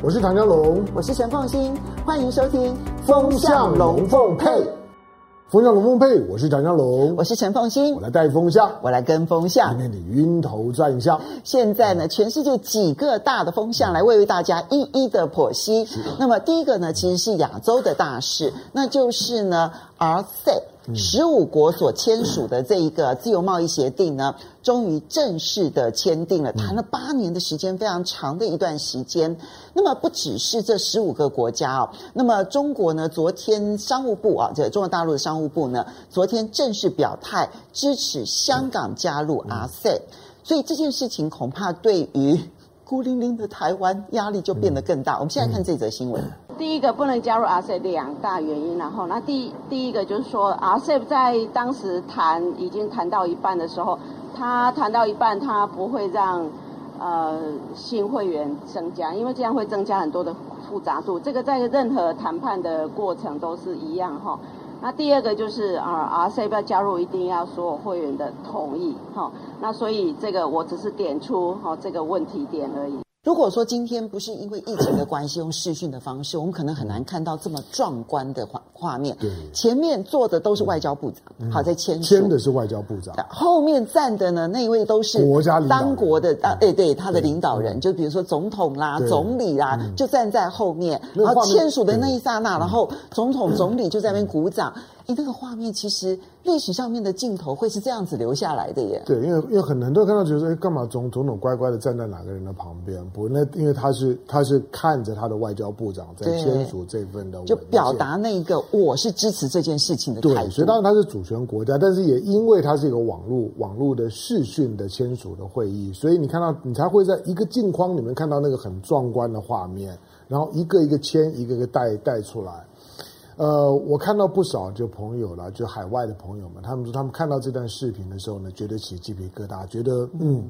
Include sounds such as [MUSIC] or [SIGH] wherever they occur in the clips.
我是唐家龙，我是陈凤新，欢迎收听《风向龙凤配》。风向龙凤配，我是唐家龙，我是陈凤新，我来带风向，我来跟风向，今天你晕头转向。现在呢，全世界几个大的风向来为为大家一一的剖析。那么第一个呢，其实是亚洲的大事，那就是呢，RCEP。十五国所签署的这一个自由贸易协定呢，终于正式的签订了，谈了八年的时间，非常长的一段时间。那么不只是这十五个国家哦，那么中国呢，昨天商务部啊，这中国大陆的商务部呢，昨天正式表态支持香港加入 RCEP，所以这件事情恐怕对于孤零零的台湾压力就变得更大。我们现在看这则新闻。第一个不能加入 RCEP 两大原因，然后那第第一个就是说 RCEP 在当时谈已经谈到一半的时候，他谈到一半，他不会让呃新会员增加，因为这样会增加很多的复杂度。这个在任何谈判的过程都是一样哈。那第二个就是啊 RCEP 要加入，一定要所有会员的同意哈。那所以这个我只是点出哈这个问题点而已。如果说今天不是因为疫情的关系，用视讯的方式，我们可能很难看到这么壮观的画画面。对，前面坐的都是外交部长，嗯、好在签署。签的是外交部长。后面站的呢，那一位都是国家当国的啊，对对，他的领导人，就比如说总统啦、总理啦，就站在后面。然后签署的那一刹那，然后总统、总理就在那边鼓掌。哎，那个画面其实历史上面的镜头会是这样子留下来的耶。对，因为因为很很多人看到觉得说，哎，干嘛总总统乖乖的站在哪个人的旁边？不，那因为他是他是看着他的外交部长在签署这份的，就表达那一个我是支持这件事情的态度。对，所以当然他是主权国家，但是也因为它是一个网络网络的视讯的签署的会议，所以你看到你才会在一个镜框里面看到那个很壮观的画面，然后一个一个签，一个一个带带出来。呃，我看到不少就朋友了，就海外的朋友们，他们说他们看到这段视频的时候呢，觉得起鸡皮疙瘩，觉得嗯，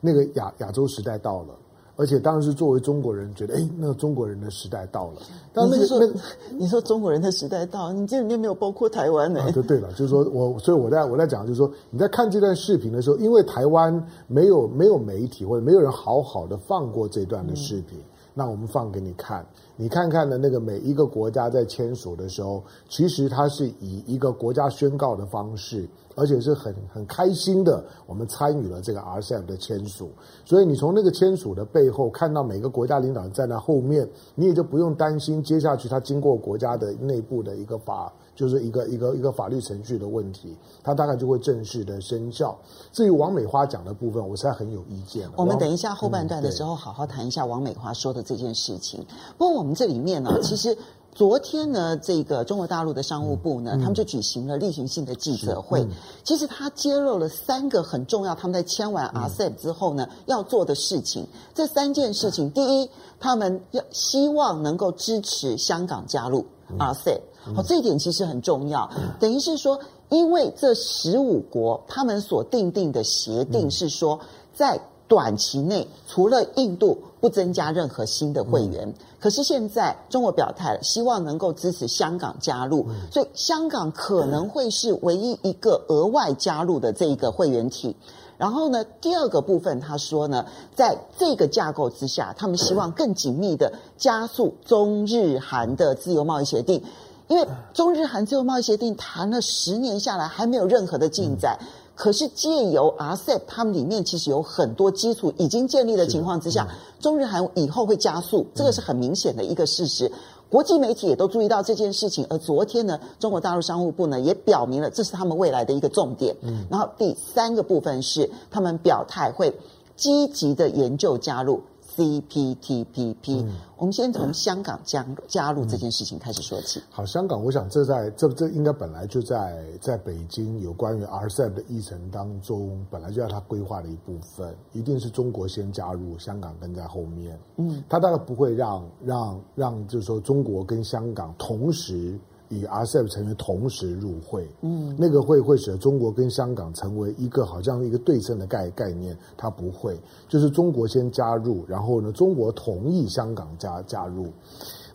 那个亚亚洲时代到了，而且当时作为中国人，觉得哎，那个中国人的时代到了。但那个那个、你说中国人的时代到了，你这里面没有包括台湾呢？对了，就是说我，所以我在我在讲，就是说你在看这段视频的时候，因为台湾没有没有媒体或者没有人好好的放过这段的视频。嗯那我们放给你看，你看看的那个每一个国家在签署的时候，其实它是以一个国家宣告的方式，而且是很很开心的，我们参与了这个 RCEP 的签署。所以你从那个签署的背后看到每个国家领导人站在后面，你也就不用担心接下去他经过国家的内部的一个法。就是一个一个一个法律程序的问题，它大概就会正式的生效。至于王美花讲的部分，我实在很有意见。我们等一下后半段的时候，好好谈一下王美花说的这件事情。嗯、不过我们这里面呢，其实昨天呢，这个中国大陆的商务部呢，嗯、他们就举行了例行性的记者会。嗯、其实他揭露了三个很重要，他们在签完 RCEP 之后呢，嗯、要做的事情。这三件事情，第一，他们要希望能够支持香港加入 RCEP。好，这一点其实很重要。等于是说，因为这十五国他们所订定的协定是说，在短期内除了印度不增加任何新的会员。可是现在中国表态了，希望能够支持香港加入，所以香港可能会是唯一一个额外加入的这一个会员体。然后呢，第二个部分他说呢，在这个架构之下，他们希望更紧密的加速中日韩的自由贸易协定。因为中日韩自由贸易协定谈了十年下来，还没有任何的进展。嗯、可是借由 RCEP，他们里面其实有很多基础已经建立的情况之下，嗯、中日韩以后会加速，这个是很明显的一个事实。嗯、国际媒体也都注意到这件事情，而昨天呢，中国大陆商务部呢也表明了这是他们未来的一个重点。嗯，然后第三个部分是他们表态会积极的研究加入。CPTPP，嗯，我们先从香港加加入这件事情开始说起。好，香港，我想这在这这应该本来就在在北京有关于 RCEP 的议程当中，本来就要他规划的一部分，一定是中国先加入，香港跟在后面。嗯，他大概不会让让让，就是说中国跟香港同时。以 RCEP 成员同时入会，嗯，那个会会使得中国跟香港成为一个好像一个对称的概概念，它不会，就是中国先加入，然后呢，中国同意香港加加入。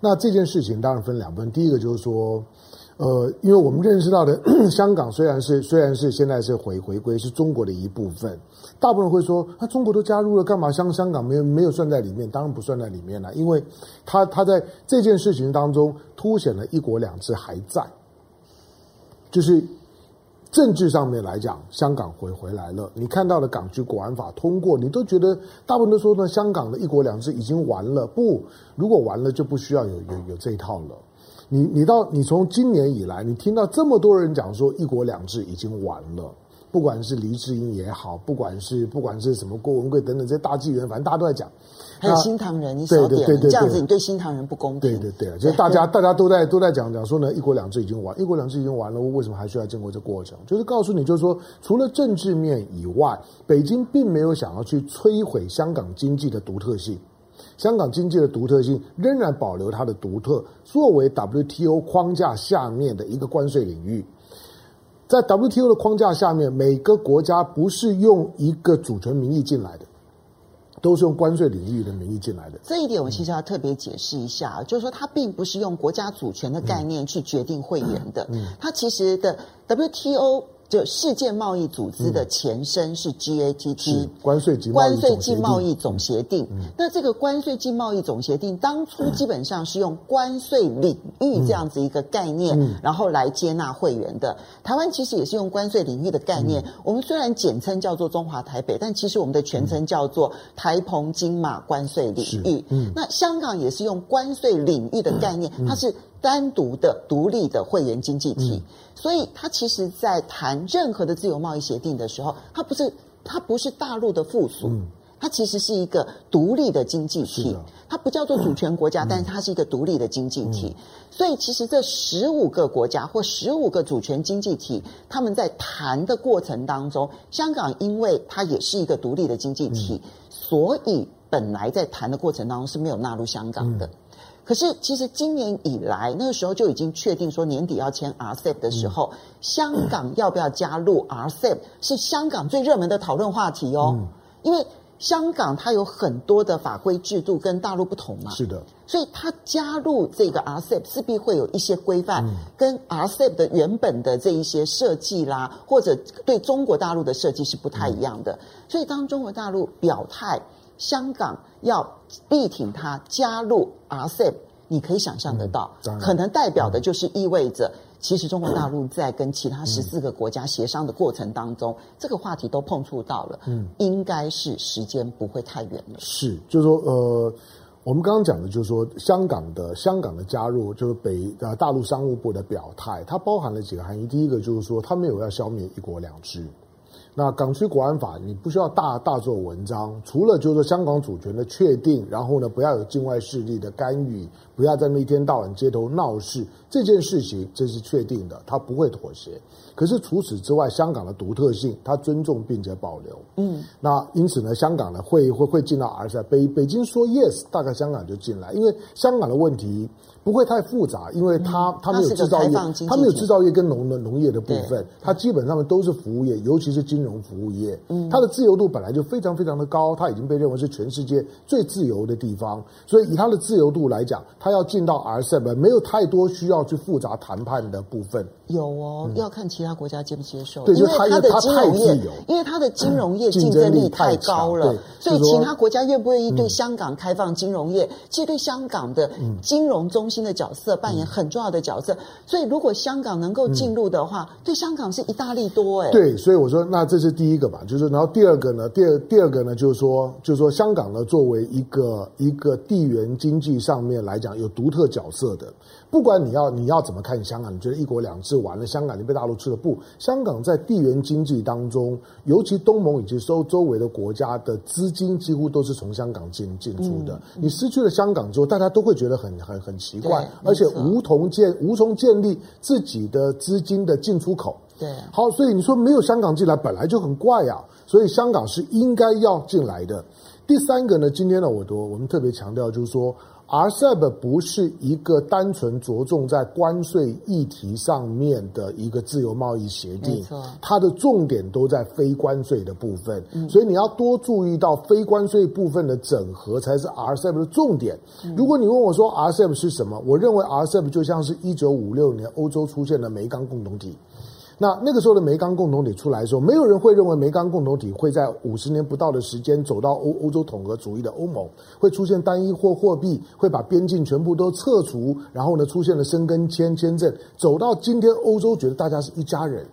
那这件事情当然分两分，第一个就是说，呃，因为我们认识到的 [COUGHS] 香港虽然是虽然是现在是回回归是中国的一部分，大部分人会说，那、啊、中国都加入了，干嘛香香港没有没有算在里面？当然不算在里面了，因为他他在这件事情当中凸显了一国两制还在，就是政治上面来讲，香港回回来了。你看到的港区国安法通过，你都觉得大部分都说呢，香港的一国两制已经完了。不，如果完了就不需要有有有这一套了。你你到你从今年以来，你听到这么多人讲说一国两制已经完了，不管是黎智英也好，不管是不管是什么郭文贵等等这些大纪元，反正大家都在讲。还有新唐人，你少点对对对对对这样子，你对新唐人不公平。对对对，就是大家大家都在都在讲讲说呢，一国两制已经完，一国两制已经完了，为什么还需要经过这过程？就是告诉你，就是说，除了政治面以外，北京并没有想要去摧毁香港经济的独特性。香港经济的独特性仍然保留它的独特，作为 WTO 框架下面的一个关税领域，在 WTO 的框架下面，每个国家不是用一个主权名义进来的，都是用关税领域的名义进来的。这一点我其实要特别解释一下，就是说它并不是用国家主权的概念去决定会员的，它其实的 WTO。就世界贸易组织的前身是 GATT，关税及关税及贸易总协定。那这个关税及贸易总协定当初基本上是用关税领域这样子一个概念，然后来接纳会员的。台湾其实也是用关税领域的概念，我们虽然简称叫做中华台北，但其实我们的全称叫做台澎金马关税领域。那香港也是用关税领域的概念，它是。单独的、独立的会员经济体，嗯、所以他其实，在谈任何的自由贸易协定的时候，他不是他不是大陆的附属，嗯、它其实是一个独立的经济体，的。它不叫做主权国家，嗯、但是它是一个独立的经济体。嗯、所以，其实这十五个国家或十五个主权经济体，他们在谈的过程当中，香港因为它也是一个独立的经济体，嗯、所以本来在谈的过程当中是没有纳入香港的。嗯可是，其实今年以来，那个时候就已经确定说年底要签 RCEP 的时候，嗯、香港要不要加入 RCEP 是香港最热门的讨论话题哦。嗯、因为香港它有很多的法规制度跟大陆不同嘛，是的，所以它加入这个 RCEP 势必会有一些规范，跟 RCEP 的原本的这一些设计啦，或者对中国大陆的设计是不太一样的。嗯、所以当中国大陆表态。香港要力挺他加入 RCEP，你可以想象得到，嗯、可能代表的就是意味着，其实中国大陆在跟其他十四个国家协商的过程当中，嗯、这个话题都碰触到了，嗯，应该是时间不会太远了。是，就是说，呃，我们刚刚讲的就是说，香港的香港的加入，就是北呃大陆商务部的表态，它包含了几个含义。第一个就是说，它没有要消灭一国两制。那港区国安法，你不需要大大做文章，除了就是说香港主权的确定，然后呢，不要有境外势力的干预，不要在那一天到晚街头闹事，这件事情这是确定的，他不会妥协。可是除此之外，香港的独特性，他尊重并且保留。嗯，那因此呢，香港呢会会会进到 RCEP，北北京说 yes，大概香港就进来，因为香港的问题。不会太复杂，因为它它没有制造业，它没有制造业跟农的农业的部分，它基本上面都是服务业，尤其是金融服务业。嗯，它的自由度本来就非常非常的高，它已经被认为是全世界最自由的地方。所以以它的自由度来讲，它要进到 RCEP 没有太多需要去复杂谈判的部分。有哦，要看其他国家接不接受。对，因为它的金融业，因为它的金融业竞争力太高了，所以其他国家愿不愿意对香港开放金融业，其实对香港的金融中心。新的角色扮演很重要的角色，所以如果香港能够进入的话，嗯、对香港是一大利多哎。对，所以我说，那这是第一个吧，就是然后第二个呢，第二第二个呢，就是说，就是说香港呢，作为一个一个地缘经济上面来讲有独特角色的。不管你要你要怎么看香港，你觉得一国两制完了，香港就被大陆吃了不？香港在地缘经济当中，尤其东盟以及周周围的国家的资金几乎都是从香港进进出的。嗯、你失去了香港之后，大家都会觉得很很很奇怪，而且无从建无从建立自己的资金的进出口。对，好，所以你说没有香港进来本来就很怪啊，所以香港是应该要进来的。第三个呢，今天呢，我都我们特别强调，就是说。RCEP 不是一个单纯着重在关税议题上面的一个自由贸易协定，它的重点都在非关税的部分，所以你要多注意到非关税部分的整合才是 RCEP 的重点。如果你问我说 RCEP 是什么，我认为 RCEP 就像是一九五六年欧洲出现的煤钢共同体。那那个时候的煤钢共同体出来的时候，没有人会认为煤钢共同体会在五十年不到的时间走到欧欧洲统合主义的欧盟，会出现单一货货币，会把边境全部都撤除，然后呢，出现了申根签签证，走到今天欧洲觉得大家是一家人。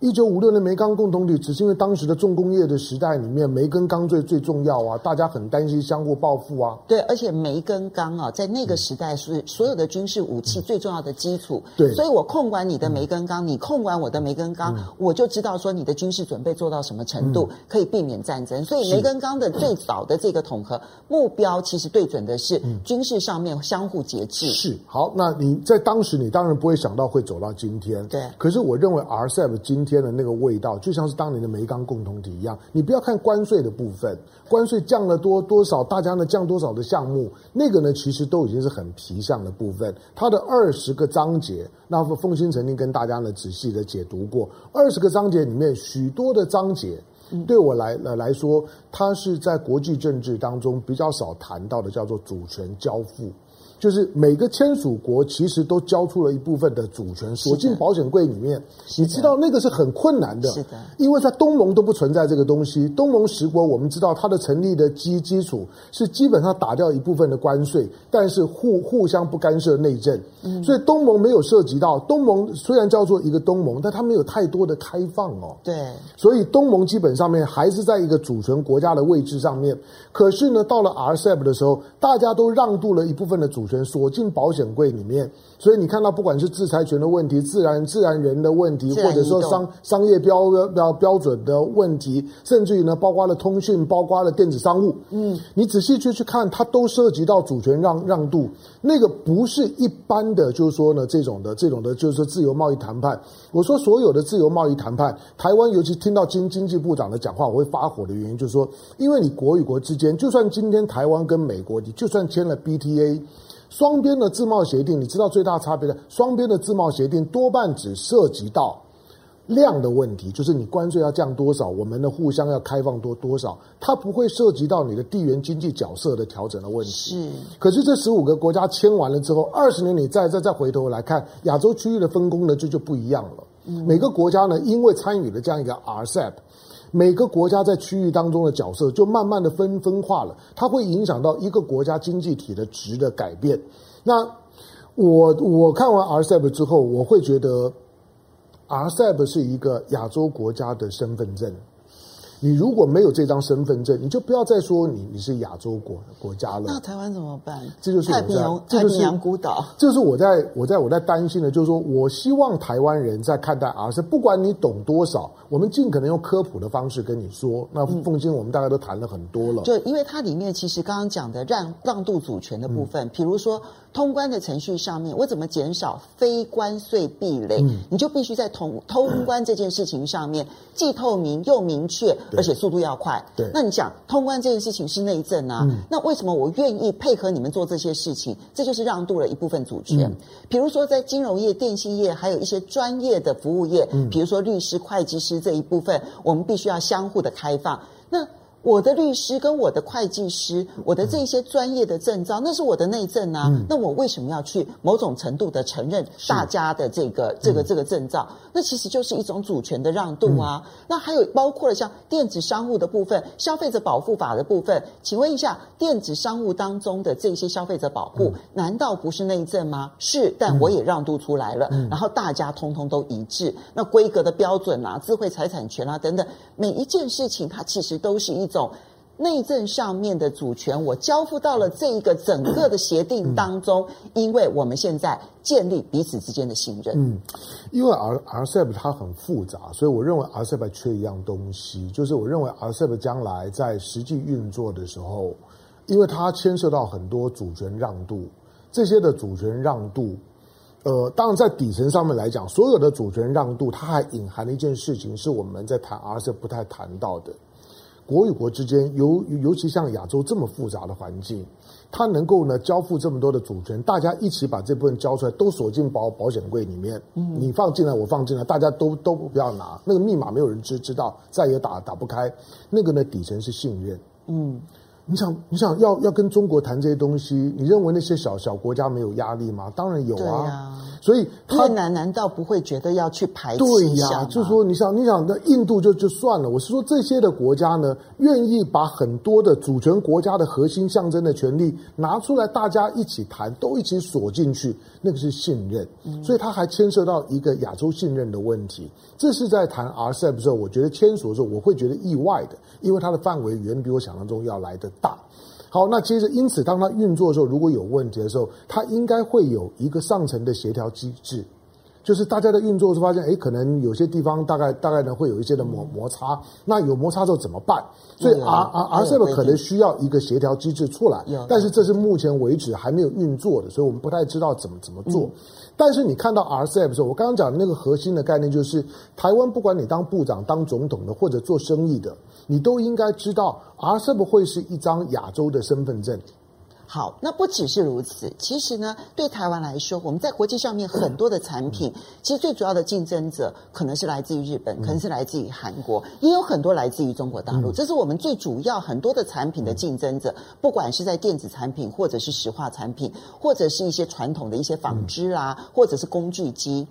一九五六年煤钢共同体，只是因为当时的重工业的时代里面，煤跟钢最最重要啊，大家很担心相互报复啊。对，而且煤跟钢啊，在那个时代是所有的军事武器最重要的基础。对，所以我控管你的煤跟钢，你控管我的煤跟钢，我就知道说你的军事准备做到什么程度，可以避免战争。所以煤跟钢的最早的这个统合目标，其实对准的是军事上面相互节制。是，好，那你在当时你当然不会想到会走到今天。对，可是我认为 RCEP 今天。天的那个味道，就像是当年的煤钢共同体一样。你不要看关税的部分，关税降了多多少，大家呢降多少的项目，那个呢其实都已经是很皮相的部分。它的二十个章节，那凤新曾经跟大家呢仔细的解读过，二十个章节里面许多的章节，对我来来来说，它是在国际政治当中比较少谈到的，叫做主权交付。就是每个签署国其实都交出了一部分的主权，锁进保险柜里面。你知道那个是很困难的，是的，因为在东盟都不存在这个东西。东盟十国我们知道它的成立的基基础是基本上打掉一部分的关税，但是互互相不干涉内政。所以东盟没有涉及到。东盟虽然叫做一个东盟，但它没有太多的开放哦。对，所以东盟基本上面还是在一个主权国家的位置上面。可是呢，到了 RCEP 的时候，大家都让渡了一部分的主锁进保险柜里面，所以你看到，不管是制裁权的问题、自然自然人的问题，或者说商商业标标标准的问题，甚至于呢，包括了通讯，包括了电子商务，嗯，你仔细去去看，它都涉及到主权让让渡，那个不是一般的，就是说呢，这种的这种的，就是说自由贸易谈判。我说所有的自由贸易谈判，台湾尤其听到经经济部长的讲话，我会发火的原因，就是说，因为你国与国之间，就算今天台湾跟美国，你就算签了 BTA。双边的自贸协定，你知道最大差别的？双边的自贸协定多半只涉及到量的问题，就是你关税要降多少，我们的互相要开放多多少，它不会涉及到你的地缘经济角色的调整的问题。是。可是这十五个国家签完了之后，二十年你再再再回头来看亚洲区域的分工呢，就，就不一样了。每个国家呢，因为参与了这样一个 RCEP。每个国家在区域当中的角色就慢慢的分分化了，它会影响到一个国家经济体的值的改变。那我我看完 RCEP 之后，我会觉得 RCEP 是一个亚洲国家的身份证。你如果没有这张身份证，你就不要再说你你是亚洲国国家了。那台湾怎么办？这就是太平洋太平洋孤岛。这是我在我在我在担心的，就是说我希望台湾人在看待 RCEP，不管你懂多少，我们尽可能用科普的方式跟你说。那凤馨，我们大概都谈了很多了。就因为它里面其实刚刚讲的让让渡主权的部分，比如说通关的程序上面，我怎么减少非关税壁垒？你就必须在通通关这件事情上面既透明又明确。而且速度要快，对。那你讲通关这件事情是内政啊，嗯、那为什么我愿意配合你们做这些事情？这就是让渡了一部分主权。嗯、比如说在金融业、电信业，还有一些专业的服务业，嗯、比如说律师、会计师这一部分，我们必须要相互的开放。那我的律师跟我的会计师，我的这些专业的证照，那是我的内证啊。嗯、那我为什么要去某种程度的承认大家的这个这个这个证照？那其实就是一种主权的让渡啊。嗯、那还有包括了像电子商务的部分、消费者保护法的部分，请问一下，电子商务当中的这些消费者保护，嗯、难道不是内证吗？是，但我也让渡出来了，嗯、然后大家通通都一致。那规格的标准啊，智慧财产权啊等等，每一件事情它其实都是一。种内政上面的主权，我交付到了这一个整个的协定当中，因为我们现在建立彼此之间的信任。嗯，因为 R RCEP 它很复杂，所以我认为 RCEP 缺一样东西，就是我认为 RCEP 将来在实际运作的时候，因为它牵涉到很多主权让渡，这些的主权让渡，呃，当然在底层上面来讲，所有的主权让渡，它还隐含了一件事情，是我们在谈 RCEP 不太谈到的。国与国之间，尤尤其像亚洲这么复杂的环境，它能够呢交付这么多的主权，大家一起把这部分交出来，都锁进保保险柜里面。嗯，你放进来，我放进来，大家都都不要拿那个密码，没有人知知道，再也打打不开。那个呢底层是信任。嗯。你想，你想要要跟中国谈这些东西，你认为那些小小国家没有压力吗？当然有啊。啊所以越南难道不会觉得要去排斥？对呀，就是说你想，你想那印度就就算了。我是说这些的国家呢，愿意把很多的主权国家的核心象征的权利拿出来，大家一起谈，都一起锁进去，那个是信任。嗯、所以它还牵涉到一个亚洲信任的问题。这是在谈 RCEP 的时候，我觉得签署的时候我会觉得意外的，因为它的范围远比我想象中要来的大，好，那接着，因此，当它运作的时候，如果有问题的时候，它应该会有一个上层的协调机制，就是大家的运作是发现，哎，可能有些地方大概大概呢会有一些的摩摩擦，那有摩擦之后怎么办？所以 R R RCEP 可能需要一个协调机制出来，但是这是目前为止还没有运作的，所以我们不太知道怎么怎么做。嗯但是你看到 RCEP 的时候，我刚刚讲的那个核心的概念就是，台湾不管你当部长、当总统的，或者做生意的，你都应该知道 RCEP 会是一张亚洲的身份证。好，那不只是如此。其实呢，对台湾来说，我们在国际上面很多的产品，嗯、其实最主要的竞争者可能是来自于日本，嗯、可能是来自于韩国，也有很多来自于中国大陆。嗯、这是我们最主要很多的产品的竞争者，不管是在电子产品，或者是石化产品，或者是一些传统的一些纺织啊，嗯、或者是工具机。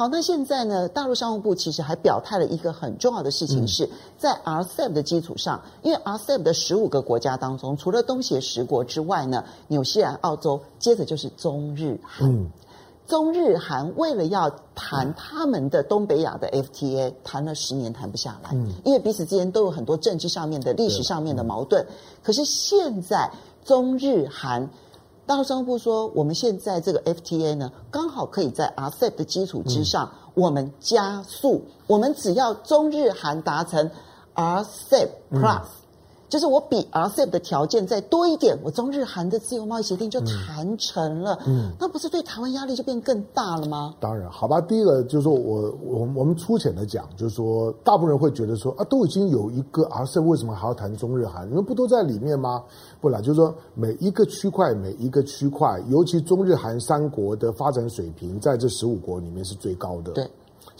好，那现在呢？大陆商务部其实还表态了一个很重要的事情，是在 RCEP 的基础上，因为 RCEP 的十五个国家当中，除了东协十国之外呢，纽西兰、澳洲，接着就是中日韩。嗯、中日韩为了要谈他们的东北亚的 FTA，谈了十年谈不下来，嗯、因为彼此之间都有很多政治上面的、历史上面的矛盾。嗯、可是现在中日韩。大陆商务说，我们现在这个 FTA 呢，刚好可以在 RCEP 的基础之上，我们加速。我们只要中日韩达成 RCEP Plus。就是我比 RCEP 的条件再多一点，我中日韩的自由贸易协定就谈成了，嗯，嗯，那不是对台湾压力就变更大了吗？当然，好吧。第一个就是说我我我们粗浅的讲，就是说大部分人会觉得说啊，都已经有一个 RCEP，为什么还要谈中日韩？你们不都在里面吗？不然，就是说每一个区块每一个区块，尤其中日韩三国的发展水平，在这十五国里面是最高的。对。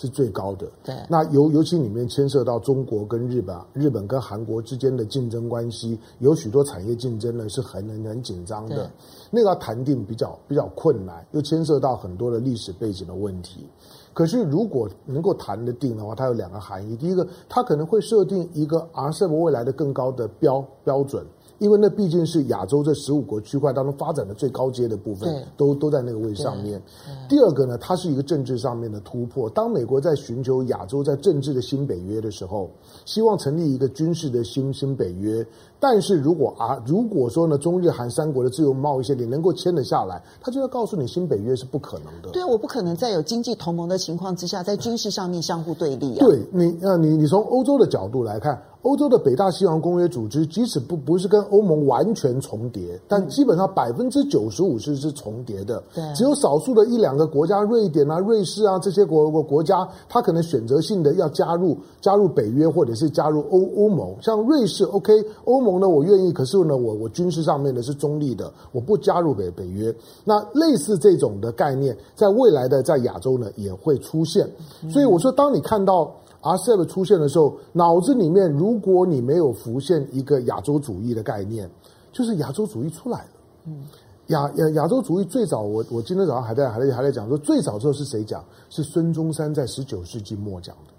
是最高的。对，那尤尤其里面牵涉到中国跟日本、日本跟韩国之间的竞争关系，有许多产业竞争呢是很很很紧张的。那个要谈定比较比较困难，又牵涉到很多的历史背景的问题。可是如果能够谈得定的话，它有两个含义：第一个，它可能会设定一个 RCEP 未来的更高的标标准。因为那毕竟是亚洲这十五国区块当中发展的最高阶的部分，对都都在那个位上面。第二个呢，它是一个政治上面的突破。当美国在寻求亚洲在政治的新北约的时候，希望成立一个军事的新新北约。但是如果啊，如果说呢，中日韩三国的自由贸易协定能够签得下来，他就要告诉你，新北约是不可能的。对啊，我不可能在有经济同盟的情况之下，在军事上面相互对立啊。对你，啊，你你从欧洲的角度来看，欧洲的北大西洋公约组织，即使不不是跟欧盟完全重叠，但基本上百分之九十五是是重叠的。对，只有少数的一两个国家，瑞典啊、瑞士啊这些国国国家，他可能选择性的要加入加入北约，或者是加入欧欧盟。像瑞士，OK，欧盟。呢，我愿意，可是呢，我我军事上面呢是中立的，我不加入北北约。那类似这种的概念，在未来的在亚洲呢也会出现。所以我说，当你看到 RCEP 出现的时候，脑子里面如果你没有浮现一个亚洲主义的概念，就是亚洲主义出来了。嗯，亚亚亚洲主义最早，我我今天早上还在还在还在讲说，最早之后是谁讲？是孙中山在十九世纪末讲的。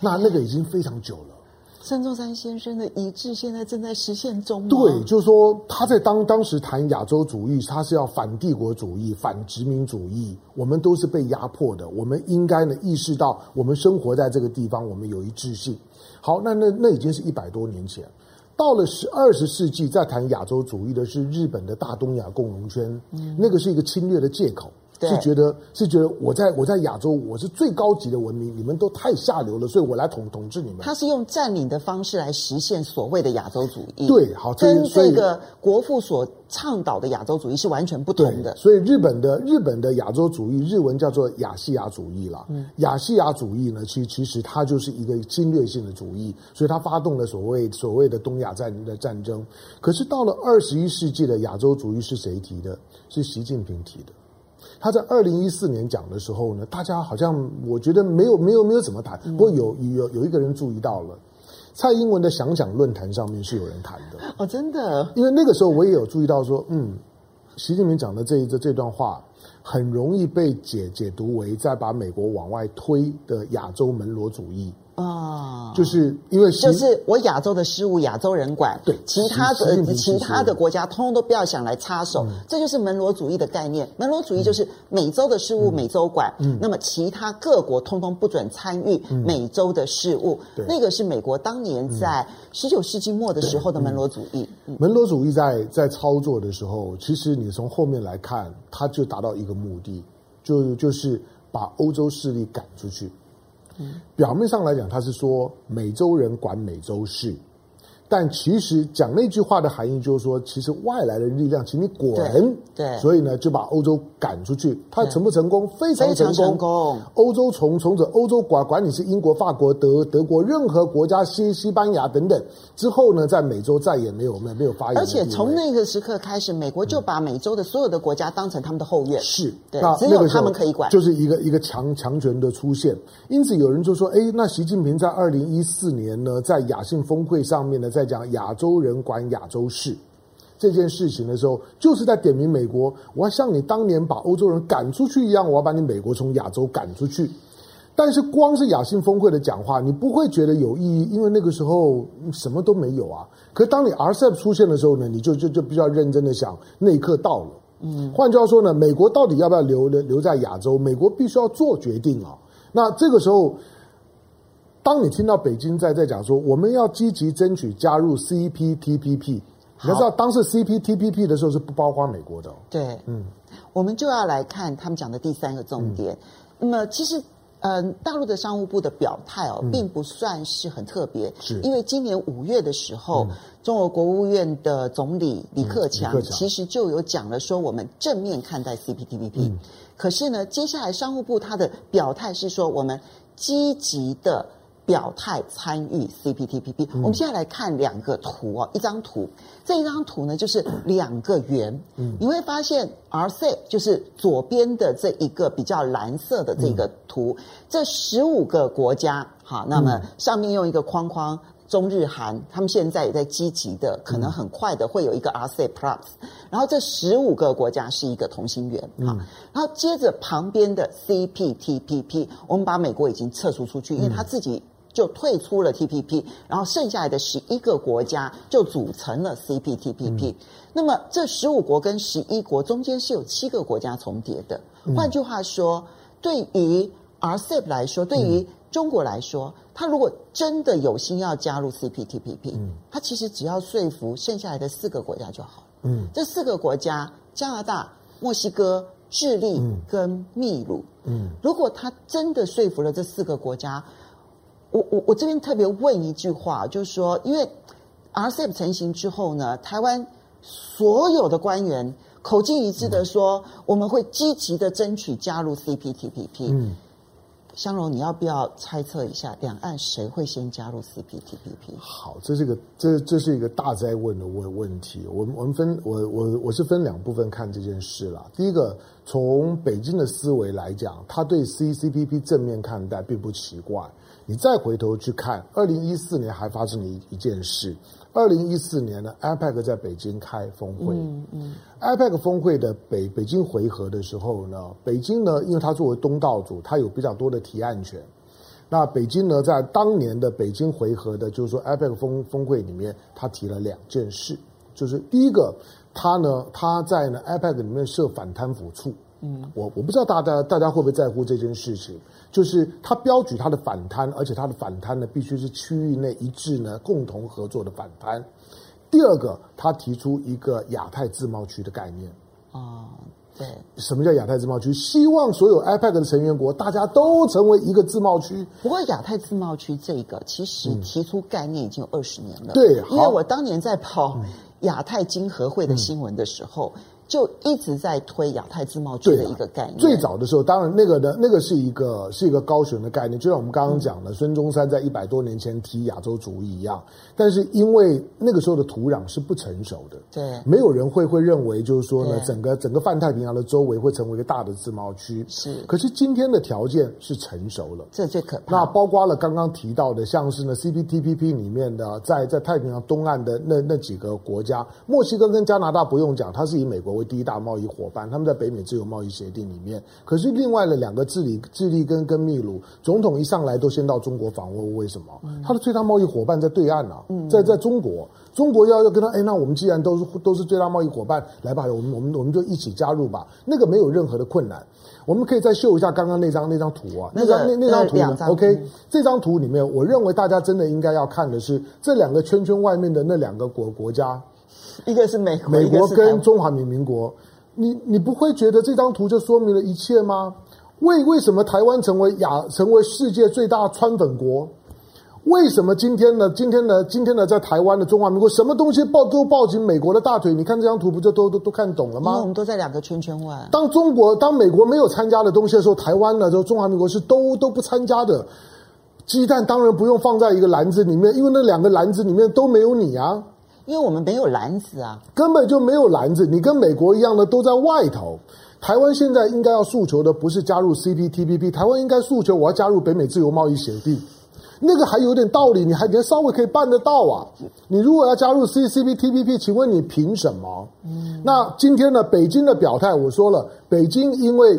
那那个已经非常久了。孙中山先生的遗志现在正在实现中。对，就是说他在当当时谈亚洲主义，他是要反帝国主义、反殖民主义。我们都是被压迫的，我们应该呢意识到，我们生活在这个地方，我们有一致性。好，那那那已经是一百多年前，到了十二十世纪再谈亚洲主义的是日本的大东亚共荣圈，嗯、那个是一个侵略的借口。对是觉得是觉得我在我在亚洲我是最高级的文明，你们都太下流了，所以我来统统治你们。他是用占领的方式来实现所谓的亚洲主义。对，好，跟这个国父所倡导的亚洲主义是完全不同的。所以日本的日本的亚洲主义，日文叫做亚细亚主义啦。嗯，亚细亚主义呢，其实其实它就是一个侵略性的主义，所以它发动了所谓所谓的东亚战的战争。可是到了二十一世纪的亚洲主义是谁提的？是习近平提的。他在二零一四年讲的时候呢，大家好像我觉得没有没有没有怎么谈，不过有有有一个人注意到了，蔡英文的想想论坛上面是有人谈的。哦，真的，因为那个时候我也有注意到说，嗯，习近平讲的这一这这段话很容易被解解读为在把美国往外推的亚洲门罗主义。啊，就是因为就是我亚洲的事务，亚洲人管，对，其他的其他的国家通通都不要想来插手，嗯、这就是门罗主义的概念。门罗主义就是美洲的事务，美洲管，嗯，那么其他各国通通不准参与美洲的事务。嗯、那个是美国当年在十九世纪末的时候的门罗主义。嗯、门罗主义在在操作的时候，其实你从后面来看，它就达到一个目的，就就是把欧洲势力赶出去。表面上来讲，他是说美洲人管美洲事。但其实讲那句话的含义就是说，其实外来的力量，请你滚。对，所以呢，就把欧洲赶出去。他成不成功？非常成功。成功。欧洲从从此欧洲管管你是英国、法国、德德国任何国家，西西班牙等等。之后呢，在美洲再也没有没有没有发言。而且从那个时刻开始，美国就把美洲的所有的国家当成他们的后院。是，对，只有他们可以管。就是一个一个强强权的出现。因此有人就说：“哎，那习近平在二零一四年呢，在亚信峰会上面呢，在在讲亚洲。”人管亚洲事这件事情的时候，就是在点名美国。我要像你当年把欧洲人赶出去一样，我要把你美国从亚洲赶出去。但是光是亚信峰会的讲话，你不会觉得有意义，因为那个时候什么都没有啊。可当你 RCEP 出现的时候呢，你就就就比较认真的想，那一刻到了。嗯，换句话说呢，美国到底要不要留留留在亚洲？美国必须要做决定啊。那这个时候。当你听到北京在在讲说我们要积极争取加入 CPTPP，你要知道当时 CPTPP 的时候是不包括美国的。对，嗯，我们就要来看他们讲的第三个重点。嗯、那么其实，嗯、呃，大陆的商务部的表态哦，并不算是很特别，是。因为今年五月的时候，嗯、中国国务院的总理李克强、其实就有讲了说我们正面看待 CPTPP，、嗯、可是呢，接下来商务部他的表态是说我们积极的。表态参与 CPTPP，我们现在来看两个图哦，一张图，这一张图呢就是两个圆，嗯，你会发现 RCEP 就是左边的这一个比较蓝色的这个图，这十五个国家，好，那么上面用一个框框，中日韩，他们现在也在积极的，可能很快的会有一个 RCEP Plus，然后这十五个国家是一个同心圆，好，然后接着旁边的 CPTPP，我们把美国已经撤除出去，因为他自己。就退出了 TPP，然后剩下来的十一个国家就组成了 CPTPP。嗯、那么这十五国跟十一国中间是有七个国家重叠的。嗯、换句话说，对于 RCEP 来说，对于中国来说，他如果真的有心要加入 CPTPP，嗯，他其实只要说服剩下来的四个国家就好。嗯，这四个国家：加拿大、墨西哥、智利跟秘鲁。嗯，如果他真的说服了这四个国家。我我我这边特别问一句话，就是说，因为 RCEP 成型之后呢，台湾所有的官员口径一致的说，嗯、我们会积极的争取加入 CPTPP。嗯，香蓉，你要不要猜测一下，两岸谁会先加入 CPTPP？好，这是个这这是一个大哉问的问问题。我们我们分我我我是分两部分看这件事啦。第一个，从北京的思维来讲，他对 CCPP 正面看待并不奇怪。你再回头去看，二零一四年还发生了一一件事。二零一四年呢，IPAC 在北京开峰会。嗯嗯。，IPAC 峰会的北北京回合的时候呢，北京呢，因为它作为东道主，它有比较多的提案权。那北京呢，在当年的北京回合的，就是说 IPAC 峰峰会里面，他提了两件事，就是第一个，他呢，他在呢 IPAC 里面设反贪腐处。嗯，我我不知道大家大家会不会在乎这件事情，就是他标举他的反贪，而且他的反贪呢必须是区域内一致呢共同合作的反贪。第二个，他提出一个亚太自贸区的概念。啊，对，什么叫亚太自贸区？希望所有 IPEC 的成员国大家都成为一个自贸区。不过亚太自贸区这个其实提出概念已经有二十年了。对，因为我当年在跑亚太经合会的新闻的时候。嗯就一直在推亚太自贸区的一个概念。啊、最早的时候，当然那个的那个是一个是一个高雄的概念，就像我们刚刚讲的，孙、嗯、中山在一百多年前提亚洲主义一样。但是因为那个时候的土壤是不成熟的，对，没有人会会认为就是说呢，整个整个泛太平洋的周围会成为一个大的自贸区。是，可是今天的条件是成熟了，这最可怕。那包括了刚刚提到的，像是呢 CPTPP 里面的，在在太平洋东岸的那那几个国家，墨西哥跟加拿大不用讲，它是以美国为第一大贸易伙伴，他们在北美自由贸易协定里面，可是另外的两个智利、智利跟跟秘鲁总统一上来都先到中国访问，为什么？嗯、他的最大贸易伙伴在对岸啊，嗯、在在中国，中国要要跟他，哎，那我们既然都是都是最大贸易伙伴，来吧，我们我们我们就一起加入吧，那个没有任何的困难。我们可以再秀一下刚刚那张那张图啊，那张那那张图呢？OK，这张图里面，我认为大家真的应该要看的是这两个圈圈外面的那两个国国家，一个是美国，美国跟中华民民国。你你不会觉得这张图就说明了一切吗？为为什么台湾成为亚成为世界最大川粉国？为什么今天呢？今天呢？今天呢？在台湾的中华民国，什么东西抱都抱紧美国的大腿？你看这张图，不就都都都看懂了吗？因为我们都在两个圈圈外。当中国当美国没有参加的东西的时候，台湾呢？就中华民国是都都不参加的。鸡蛋当然不用放在一个篮子里面，因为那两个篮子里面都没有你啊。因为我们没有篮子啊，根本就没有篮子。你跟美国一样的都在外头。台湾现在应该要诉求的不是加入 CPTPP，台湾应该诉求我要加入北美自由贸易协定。那个还有点道理，你还觉得稍微可以办得到啊。你如果要加入 CPTPP，请问你凭什么？嗯，那今天呢，北京的表态，我说了，北京因为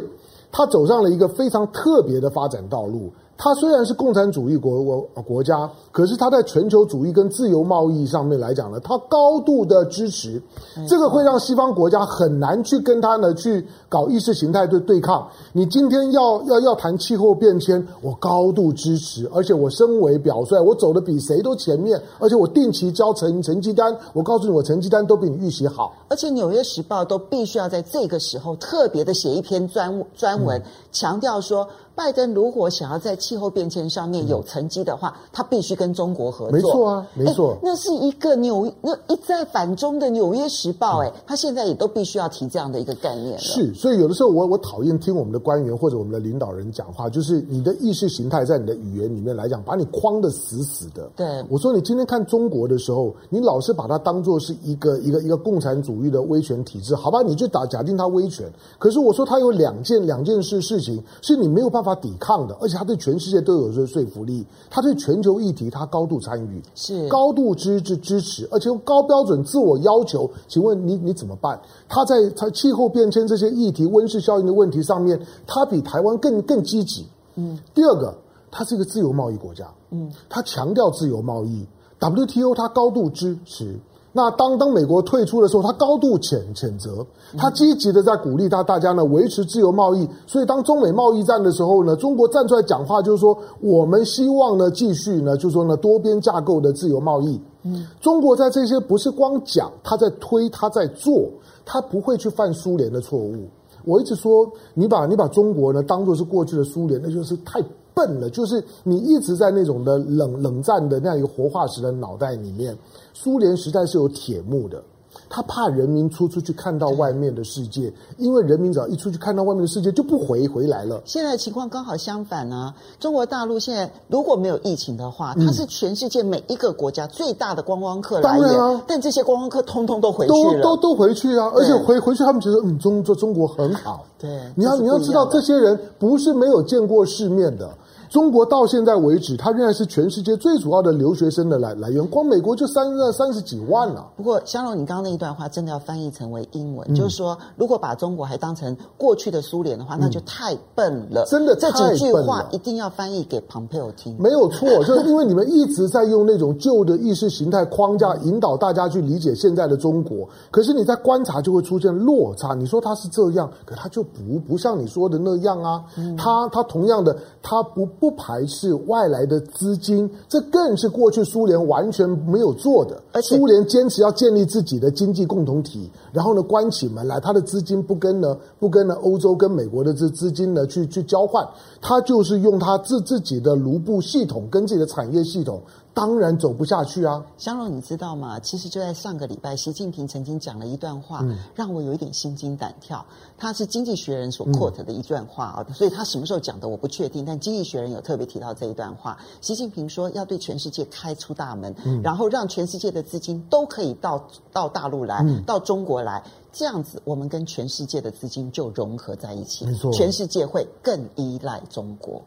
它走上了一个非常特别的发展道路。它虽然是共产主义国国国家，可是它在全球主义跟自由贸易上面来讲呢，它高度的支持，这个会让西方国家很难去跟它呢去搞意识形态的对抗。你今天要要要谈气候变迁，我高度支持，而且我身为表率，我走的比谁都前面，而且我定期交成成绩单，我告诉你，我成绩单都比你预习好。而且《纽约时报》都必须要在这个时候特别的写一篇专专文，强调说。拜登如果想要在气候变迁上面有成绩的话，嗯、他必须跟中国合作。没错啊，没错。那是一个纽那一再反中的《纽约时报》哎、嗯，他现在也都必须要提这样的一个概念了。是，所以有的时候我我讨厌听我们的官员或者我们的领导人讲话，就是你的意识形态在你的语言里面来讲，把你框的死死的。对，我说你今天看中国的时候，你老是把它当做是一个一个一个共产主义的威权体制，好吧？你就打假定它威权。可是我说它有两件两件事事情是你没有办法抵抗的，而且他对全世界都有这个说服力，他对全球议题他高度参与，是高度支持支持，而且用高标准自我要求。请问你你怎么办？他在他气候变迁这些议题、温室效应的问题上面，他比台湾更更积极。嗯，第二个，他是一个自由贸易国家，嗯，他强调自由贸易，WTO 他高度支持。那当当美国退出的时候，他高度谴谴责，他积极的在鼓励他大家呢维持自由贸易。所以当中美贸易战的时候呢，中国站出来讲话就是说，我们希望呢继续呢就是说呢多边架构的自由贸易。嗯，中国在这些不是光讲，他在推，他在做，他不会去犯苏联的错误。我一直说，你把你把中国呢当做是过去的苏联，那就是太笨了。就是你一直在那种的冷冷战的那样一个活化石的脑袋里面。苏联时代是有铁幕的，他怕人民出出去看到外面的世界，因为人民只要一出去看到外面的世界就不回回来了。现在情况刚好相反呢、啊，中国大陆现在如果没有疫情的话，它是全世界每一个国家最大的观光客来源。当然啊，但这些观光客通通都回去了，都都都回去啊，而且回回去他们觉得嗯中中中国很好。对，你要你要知道这些人不是没有见过世面的。中国到现在为止，它仍然是全世界最主要的留学生的来来源，光美国就三三十几万了。不过，香龙，你刚刚那一段话真的要翻译成为英文，嗯、就是说，如果把中国还当成过去的苏联的话，那就太笨了。真的太笨了，这几句话一定要翻译给庞佩奥听。没有错，就是因为你们一直在用那种旧的意识形态框架引导大家去理解现在的中国，可是你在观察就会出现落差。你说他是这样，可他就不不像你说的那样啊。他他同样的，他不。不排斥外来的资金，这更是过去苏联完全没有做的。而且苏联坚持要建立自己的经济共同体，然后呢，关起门来，他的资金不跟呢不跟呢欧洲跟美国的这资金呢去去交换，他就是用他自自己的卢布系统跟自己的产业系统。当然走不下去啊！香龙，你知道吗？其实就在上个礼拜，习近平曾经讲了一段话，嗯、让我有一点心惊胆跳。他是《经济学人》所 quote 的一段话啊，嗯、所以他什么时候讲的我不确定，但《经济学人》有特别提到这一段话。习近平说要对全世界开出大门，嗯、然后让全世界的资金都可以到到大陆来，嗯、到中国来，这样子我们跟全世界的资金就融合在一起，全世界会更依赖中国。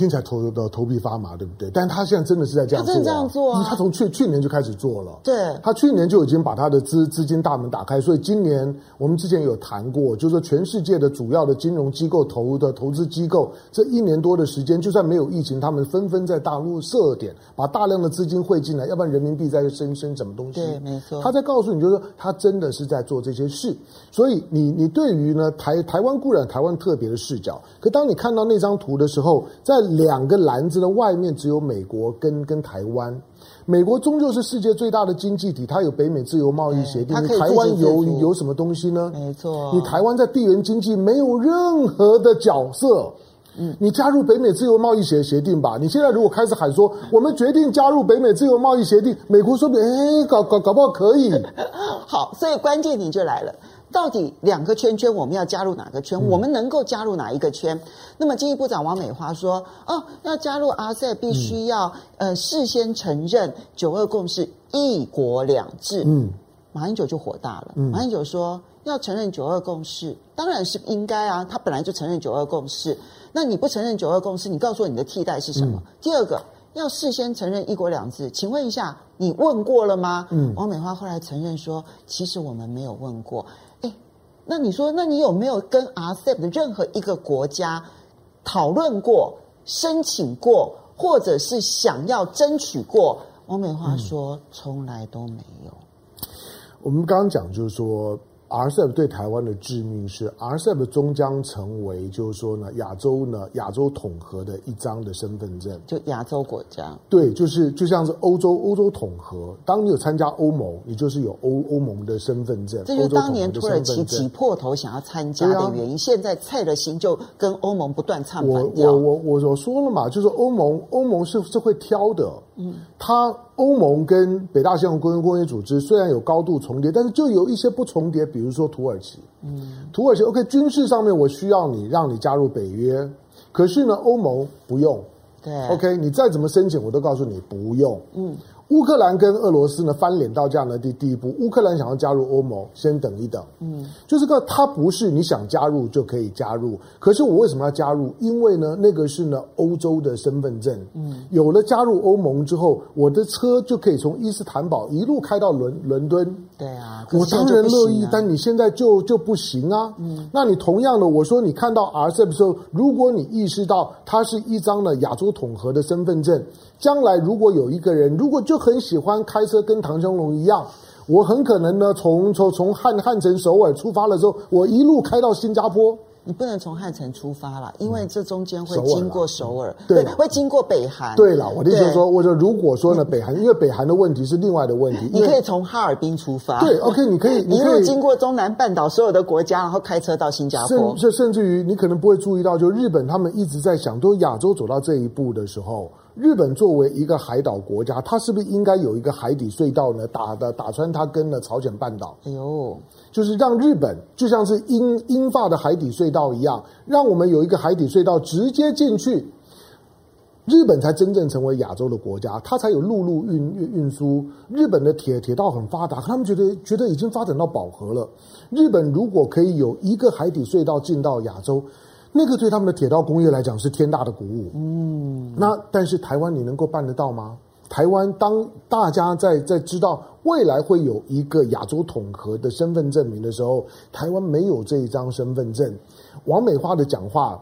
听起来头的头皮发麻，对不对？但他现在真的是在这样做，啊，他真的这样做啊！他从去去年就开始做了，对，他去年就已经把他的资资金大门打开，所以今年我们之前有谈过，就是说全世界的主要的金融机构投的投资机构，这一年多的时间，就算没有疫情，他们纷纷在大陆设点，把大量的资金汇进来，要不然人民币在升升什么东西？对，没错。他在告诉你，就是说他真的是在做这些事，所以你你对于呢台台湾固然台湾特别的视角，可当你看到那张图的时候，在两个篮子的外面只有美国跟跟台湾，美国终究是世界最大的经济体，它有北美自由贸易协定，台湾有有什么东西呢？没错，你台湾在地缘经济没有任何的角色。嗯，你加入北美自由贸易协协定吧。你现在如果开始喊说我们决定加入北美自由贸易协定，美国说不定哎，搞搞搞不好可以。[LAUGHS] 好，所以关键点就来了。到底两个圈圈，我们要加入哪个圈？嗯、我们能够加入哪一个圈？那么经济部长王美花说：“哦，要加入 RCEP 必须要、嗯、呃事先承认九二共识、一国两制。”嗯，马英九就火大了。嗯、马英九说：“要承认九二共识，当然是应该啊，他本来就承认九二共识。那你不承认九二共识，你告诉我你的替代是什么？”嗯、第二个。要事先承认一国两制，请问一下，你问过了吗？嗯，王美花后来承认说，其实我们没有问过。诶，那你说，那你有没有跟 RCEP 的任何一个国家讨论过、申请过，或者是想要争取过？王美花说，嗯、从来都没有。我们刚刚讲就是说。RCEP 对台湾的致命是，RCEP 终将成为，就是说呢，亚洲呢，亚洲统合的一张的身份证，就亚洲国家。对，就是就像是欧洲，欧洲统合。当你有参加欧盟，你就是有欧欧盟的身份证。这就是当年土耳其挤破头想要参加的原因。啊、现在蔡的心就跟欧盟不断唱反调。我我我我我说了嘛，就是欧盟，欧盟是是会挑的。嗯，他。欧盟跟北大西洋公约公约组织虽然有高度重叠，但是就有一些不重叠，比如说土耳其。嗯，土耳其 OK，军事上面我需要你，让你加入北约，可是呢，欧盟不用。对，OK，你再怎么申请，我都告诉你不用。嗯。乌克兰跟俄罗斯呢翻脸到这样的第第一步，乌克兰想要加入欧盟，先等一等。嗯，就是个它不是你想加入就可以加入，可是我为什么要加入？因为呢，那个是呢欧洲的身份证。嗯，有了加入欧盟之后，我的车就可以从伊斯坦堡一路开到伦伦敦。对啊，我当然乐意，但你现在就就不行啊。嗯，那你同样的，我说你看到 RCEP 的时候，如果你意识到它是一张呢亚洲统合的身份证。将来如果有一个人，如果就很喜欢开车，跟唐湘龙一样，我很可能呢，从从从汉汉城首尔出发了之后，我一路开到新加坡。你不能从汉城出发了，因为这中间会经过首尔，嗯、对，会经过北韩。对了，我的意思说，我说如果说呢，北韩，因为北韩的问题是另外的问题，你可以从哈尔滨出发。对，OK，你可以，[LAUGHS] 你可以经过中南半岛所有的国家，然后开车到新加坡。甚甚至于，你可能不会注意到，就日本他们一直在想，都亚洲走到这一步的时候，日本作为一个海岛国家，它是不是应该有一个海底隧道呢？打的打穿它跟了朝鲜半岛。哎呦。就是让日本就像是英英法的海底隧道一样，让我们有一个海底隧道直接进去，日本才真正成为亚洲的国家，它才有陆路运运运输。日本的铁铁道很发达，他们觉得觉得已经发展到饱和了。日本如果可以有一个海底隧道进到亚洲，那个对他们的铁道工业来讲是天大的鼓舞。嗯，那但是台湾你能够办得到吗？台湾，当大家在在知道未来会有一个亚洲统合的身份证明的时候，台湾没有这一张身份证。王美花的讲话，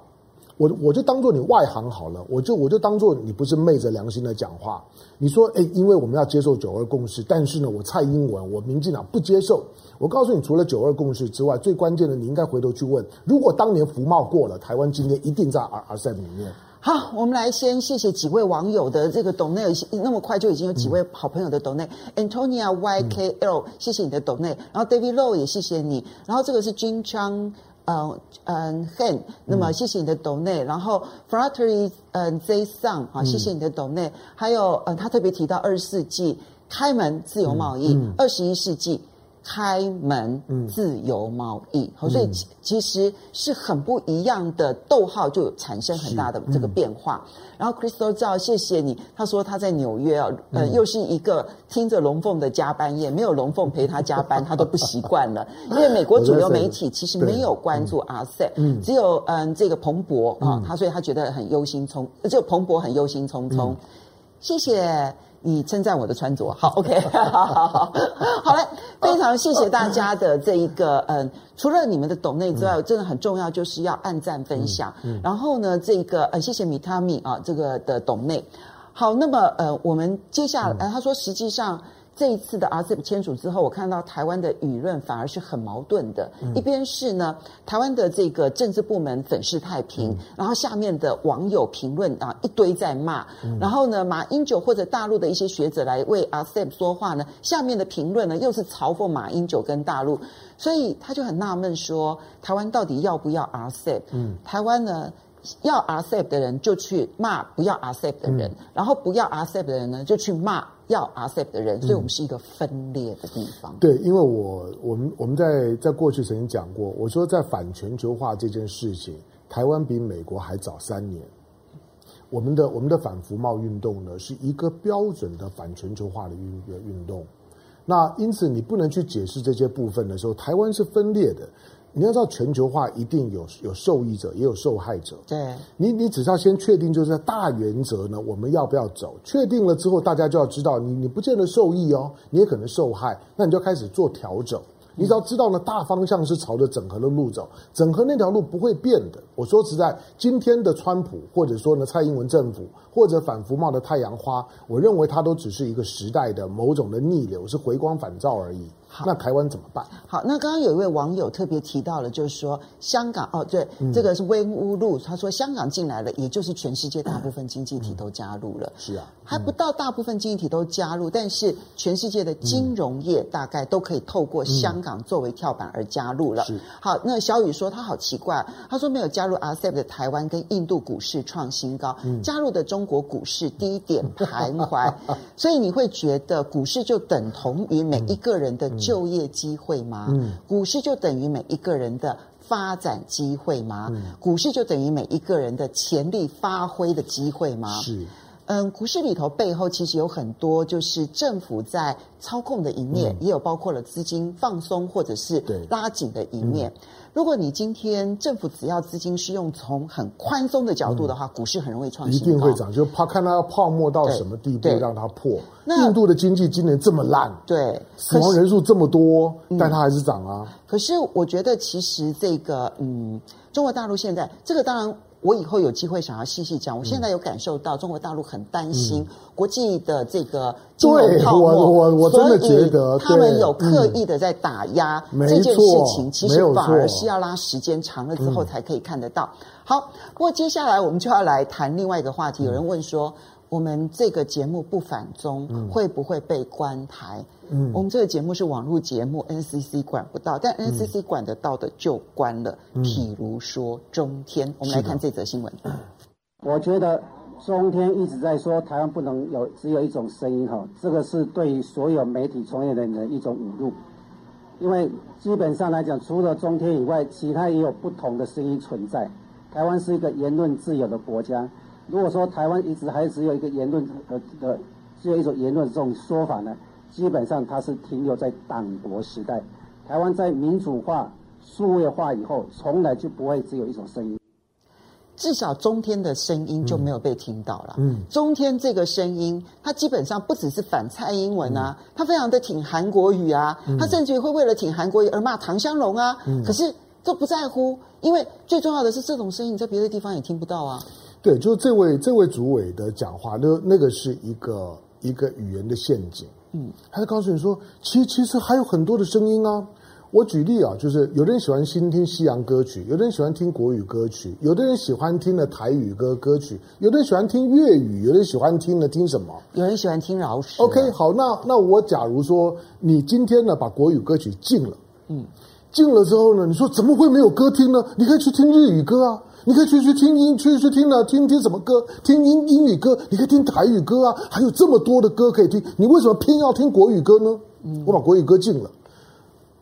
我我就当做你外行好了，我就我就当做你不是昧着良心的讲话。你说，哎，因为我们要接受九二共识，但是呢，我蔡英文，我民进党不接受。我告诉你，除了九二共识之外，最关键的，你应该回头去问：如果当年福茂过了，台湾今天一定在 RCEP 里面。好，我们来先谢谢几位网友的这个抖内，那么快就已经有几位好朋友的抖内、嗯、，Antonia YKL，、嗯、谢谢你的抖内，然后 David Low 也谢谢你，然后这个是 Jin Chang，嗯嗯 Han，那么谢谢你的抖内，然后 Frattery 嗯 Z Song 啊，谢谢你的抖内，还有嗯他特别提到二十世纪开门自由贸易，二十一世纪。开门自由贸易，嗯、所以其实是很不一样的。逗号就产生很大的这个变化。嗯、然后 Crystal 赵，谢谢你。他说他在纽约啊，呃，嗯、又是一个听着龙凤的加班夜，没有龙凤陪他加班，他都不习惯了。[LAUGHS] 因为美国主流媒体其实没有关注 RCEP，嗯，只有嗯这个彭博啊，他所以他觉得很忧心忡，就彭博很忧心忡忡。嗯、谢谢。你称赞我的穿着，好，OK，好 [LAUGHS] 好好，好嘞，非常谢谢大家的这一个，嗯，除了你们的懂内之外，真的很重要，就是要按赞分享，嗯、然后呢，这个，呃，谢谢米塔米啊，这个的懂内，好，那么，呃，我们接下来，呃、他说，实际上。这一次的 RCEP 签署之后，我看到台湾的舆论反而是很矛盾的。嗯、一边是呢，台湾的这个政治部门粉饰太平，嗯、然后下面的网友评论啊一堆在骂，嗯、然后呢，马英九或者大陆的一些学者来为 RCEP 说话呢，下面的评论呢又是嘲讽马英九跟大陆，所以他就很纳闷说，台湾到底要不要 RCEP？嗯，台湾呢？要 RCEP 的人就去骂不要 RCEP 的人，嗯、然后不要 RCEP 的人呢就去骂要 RCEP 的人，所以我们是一个分裂的地方。对，因为我我们我们在在过去曾经讲过，我说在反全球化这件事情，台湾比美国还早三年。我们的我们的反服贸运动呢，是一个标准的反全球化的运运动。那因此你不能去解释这些部分的时候，台湾是分裂的。你要知道，全球化一定有有受益者，也有受害者。对，你你只是要先确定，就是在大原则呢，我们要不要走？确定了之后，大家就要知道，你你不见得受益哦，你也可能受害，那你就开始做调整。你只要知道呢，大方向是朝着整合的路走，整合那条路不会变的。我说实在，今天的川普，或者说呢蔡英文政府，或者反服贸的太阳花，我认为它都只是一个时代的某种的逆流，是回光返照而已。好那台湾怎么办？好，那刚刚有一位网友特别提到了，就是说香港哦，对，嗯、这个是温乌路，他说香港进来了，也就是全世界大部分经济体都加入了。嗯、是啊，还不到大部分经济体都加入，但是全世界的金融业大概都可以透过香港作为跳板而加入了。是好，那小雨说他好奇怪，他说没有加入 RCEP 的台湾跟印度股市创新高，嗯、加入的中国股市低点徘徊，[LAUGHS] 所以你会觉得股市就等同于每一个人的。就业机会吗？嗯，股市就等于每一个人的发展机会吗？嗯，股市就等于每一个人的潜力发挥的机会吗？是，嗯，股市里头背后其实有很多，就是政府在操控的一面，嗯，也有包括了资金放松或者是拉紧的一面。如果你今天政府只要资金是用从很宽松的角度的话，嗯、股市很容易创新，一定会涨，就怕看它泡沫到什么地步让它破。那印度的经济今年这么烂，对，死亡人数这么多，但它还是涨啊。可是我觉得其实这个，嗯，中国大陆现在这个当然。我以后有机会想要细细讲。我现在有感受到中国大陆很担心国际的这个金融泡沫，我我我真的觉得他们有刻意的在打压这件事情。其实反而是要拉时间长了之后才可以看得到。好，不过接下来我们就要来谈另外一个话题。有人问说，我们这个节目不反中会不会被关台？嗯，我们这个节目是网络节目，NCC 管不到，但 NCC 管得到的就关了。嗯、譬如说中天，我们来看这则新闻。我觉得中天一直在说台湾不能有只有一种声音哈，这个是对于所有媒体从业人员的一种侮辱。因为基本上来讲，除了中天以外，其他也有不同的声音存在。台湾是一个言论自由的国家，如果说台湾一直还只有一个言论的的只有一种言论这种说法呢？基本上它是停留在党国时代，台湾在民主化、数位化以后，从来就不会只有一种声音。至少中天的声音就没有被听到了。嗯，中天这个声音，它基本上不只是反蔡英文啊，它非常的挺韩国语啊，它甚至于会为了挺韩国语而骂唐香龙啊。可是。都不在乎，因为最重要的是这种声音你在别的地方也听不到啊。对，就是这位这位主委的讲话，那那个是一个一个语言的陷阱。嗯，他就告诉你说，其实其实还有很多的声音啊。我举例啊，就是有的人喜欢新听西洋歌曲，有的人喜欢听国语歌曲，有的人喜欢听的台语歌歌曲，有的人喜欢听粤语，有的人喜欢听的听什么？有人喜欢听饶舌。OK，好，那那我假如说你今天呢把国语歌曲禁了，嗯，禁了之后呢，你说怎么会没有歌听呢？你可以去听日语歌啊，你可以去去听英，去去听啊，听听什么歌？听英英语歌，你可以听台语歌啊，还有这么多的歌可以听，你为什么偏要听国语歌呢？嗯，我把国语歌禁了。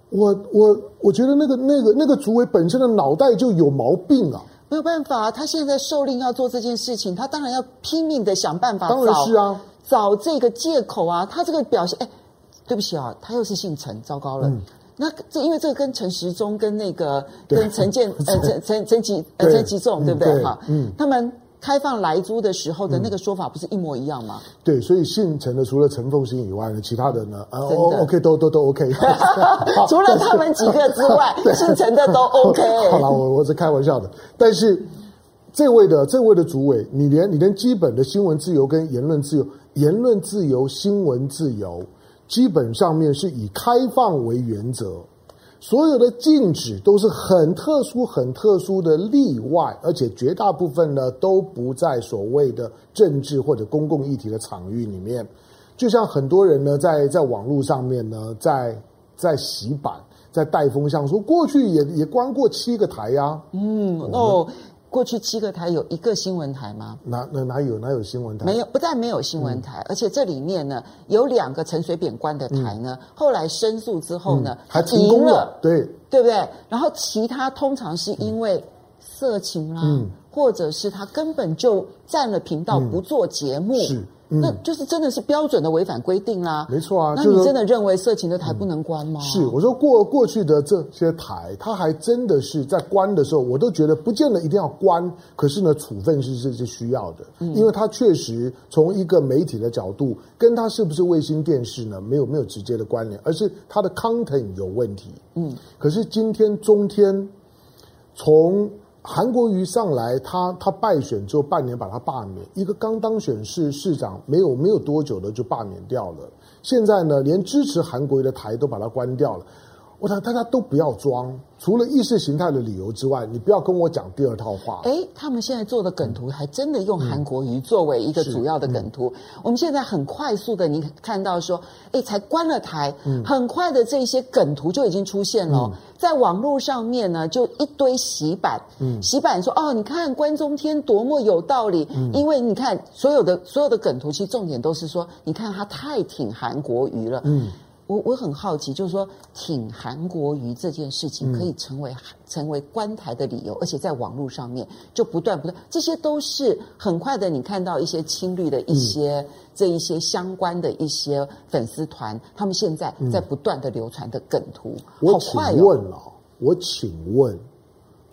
我我我觉得那个那个那个主委本身的脑袋就有毛病啊！没有办法，他现在受令要做这件事情，他当然要拼命的想办法。当然是啊，找这个借口啊！他这个表现，哎，对不起啊，他又是姓陈，糟糕了。嗯、那这因为这个跟陈时中跟那个跟陈建 [LAUGHS] 呃陈陈陈吉呃陈吉仲对不对哈？嗯，他们。开放来租的时候的那个说法不是一模一样吗？嗯、对，所以姓陈的除了陈凤新以外呢，其他的呢，呃，OK 都都都 OK。[LAUGHS] 除了他们几个之外，[LAUGHS] 姓陈的都 OK。好了，我我是开玩笑的。但是这位的这位的主委，你连你连基本的新闻自由跟言论自由、言论自由、新闻自由，基本上面是以开放为原则。所有的禁止都是很特殊、很特殊的例外，而且绝大部分呢都不在所谓的政治或者公共议题的场域里面。就像很多人呢在在网络上面呢在在洗版、在带风向，说过去也也关过七个台呀、啊。嗯哦。过去七个台有一个新闻台吗？哪哪哪有哪有新闻台？没有，不但没有新闻台，嗯、而且这里面呢有两个陈水扁关的台呢，嗯、后来申诉之后呢，还停工了，对对不对？然后其他通常是因为色情啦，嗯、或者是他根本就占了频道不做节目。嗯嗯、那就是真的是标准的违反规定啦，没错啊。那你真的认为色情的台不能关吗？嗯、是，我说过过去的这些台，它还真的是在关的时候，我都觉得不见得一定要关。可是呢，处分是是是需要的，嗯、因为它确实从一个媒体的角度，跟它是不是卫星电视呢，没有没有直接的关联，而是它的 content 有问题。嗯，可是今天中天从。韩国瑜上来，他他败选之后半年把他罢免，一个刚当选市市长没有没有多久的就罢免掉了。现在呢，连支持韩国瑜的台都把他关掉了。我想大家都不要装，除了意识形态的理由之外，你不要跟我讲第二套话。哎，他们现在做的梗图还真的用韩国瑜作为一个主要的梗图。嗯、我们现在很快速的，你看到说，哎，才关了台，嗯、很快的这些梗图就已经出现了，嗯、在网络上面呢，就一堆洗版，嗯、洗版说哦，你看关中天多么有道理，嗯、因为你看所有的所有的梗图，其实重点都是说，你看他太挺韩国瑜了，嗯。我我很好奇，就是说挺韩国瑜这件事情可以成为、嗯、成为观台的理由，而且在网络上面就不断不断，这些都是很快的。你看到一些青绿的一些、嗯、这一些相关的一些粉丝团，他们现在在不断的流传的梗图，嗯、好快哦！我请问了，我请问。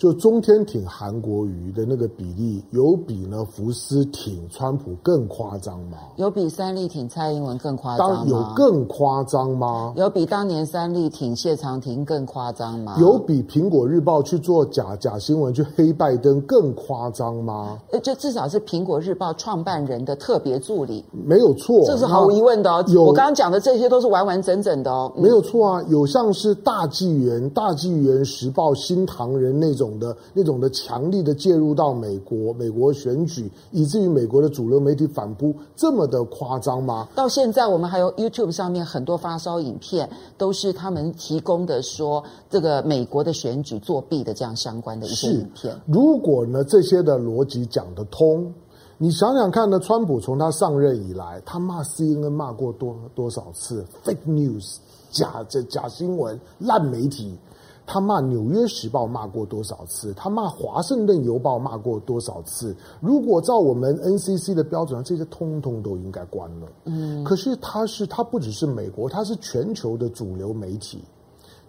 就中天挺韩国瑜的那个比例，有比呢福斯挺川普更夸张吗？有比三立挺蔡英文更夸张吗？有更夸张吗？有比当年三立挺谢长廷更夸张吗？有比苹果日报去做假假新闻去黑拜登更夸张吗？就至少是苹果日报创办人的特别助理，没有错，这是毫无疑问的哦。有我刚刚讲的这些都是完完整整的哦，没有错啊。有像是大纪元、大纪元时报、新唐人那种。的那种的强力的介入到美国，美国选举，以至于美国的主流媒体反扑这么的夸张吗？到现在，我们还有 YouTube 上面很多发烧影片，都是他们提供的，说这个美国的选举作弊的这样相关的一些影片。如果呢这些的逻辑讲得通，你想想看呢，川普从他上任以来，他骂 CNN 骂过多多少次 fake news 假这假新闻烂媒体。他骂《纽约时报》骂过多少次？他骂《华盛顿邮报》骂过多少次？如果照我们 NCC 的标准，这些通通都应该关了。嗯，可是他是他不只是美国，他是全球的主流媒体，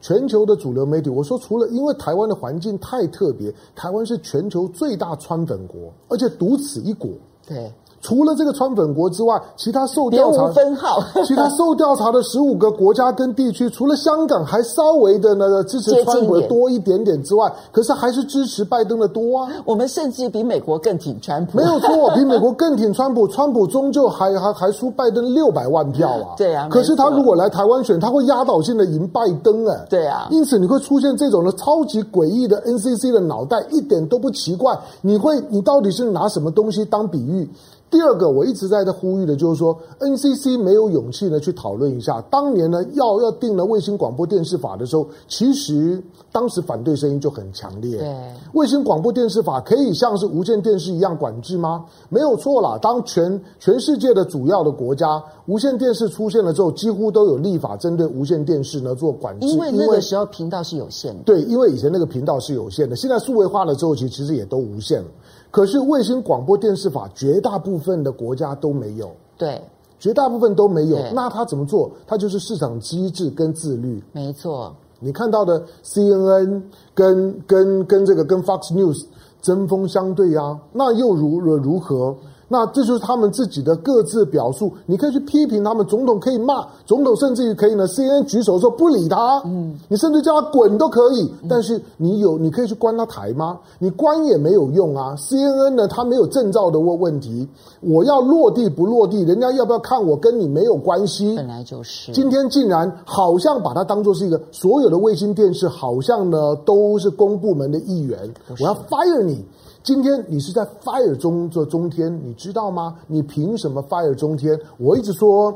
全球的主流媒体。我说，除了因为台湾的环境太特别，台湾是全球最大川粉国，而且独此一国。对。除了这个川粉国之外，其他受调查分号，[LAUGHS] 其他受调查的十五个国家跟地区，除了香港还稍微的呢支持川普多一点点之外，[LAUGHS] 可是还是支持拜登的多啊。我们甚至比美国更挺川普，没有错，比美国更挺川普。川普终究还还还输拜登六百万票啊。[LAUGHS] 对啊，可是他如果来台湾选，他会压倒性的赢拜登哎。对啊，因此你会出现这种的超级诡异的 NCC 的脑袋，一点都不奇怪。你会，你到底是拿什么东西当比喻？第二个，我一直在这呼吁的，就是说，NCC 没有勇气呢去讨论一下，当年呢要要定了卫星广播电视法的时候，其实当时反对声音就很强烈。对，卫星广播电视法可以像是无线电视一样管制吗？没有错啦。当全全世界的主要的国家无线电视出现了之后，几乎都有立法针对无线电视呢做管制，因为那个时候频道是有限的。对，因为以前那个频道是有限的，现在数位化了之后，其实其实也都无限了。可是卫星广播电视法绝大部分的国家都没有，对，绝大部分都没有。那他怎么做？他就是市场机制跟自律。没错，你看到的 CNN 跟跟跟这个跟 Fox News 针锋相对啊，那又如如何？那这就是他们自己的各自表述，你可以去批评他们，总统可以骂总统，甚至于可以呢，CNN 举手说不理他，嗯，你甚至叫他滚都可以，但是你有你可以去关他台吗？你关也没有用啊，CNN 呢，他没有证照的问问题，我要落地不落地，人家要不要看我跟你没有关系，本来就是，今天竟然好像把它当做是一个所有的卫星电视，好像呢都是公部门的一员，我要 fire 你。今天你是在 fire 中做中天，你知道吗？你凭什么 fire 中天？我一直说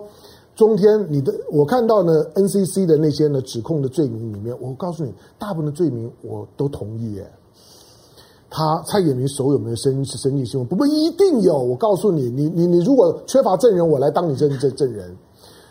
中天，你的我看到呢 NCC 的那些呢指控的罪名里面，我告诉你，大部分的罪名我都同意耶。他蔡衍明手有没有生生意新闻？不不一定有。我告诉你，你你你如果缺乏证人，我来当你证证证人。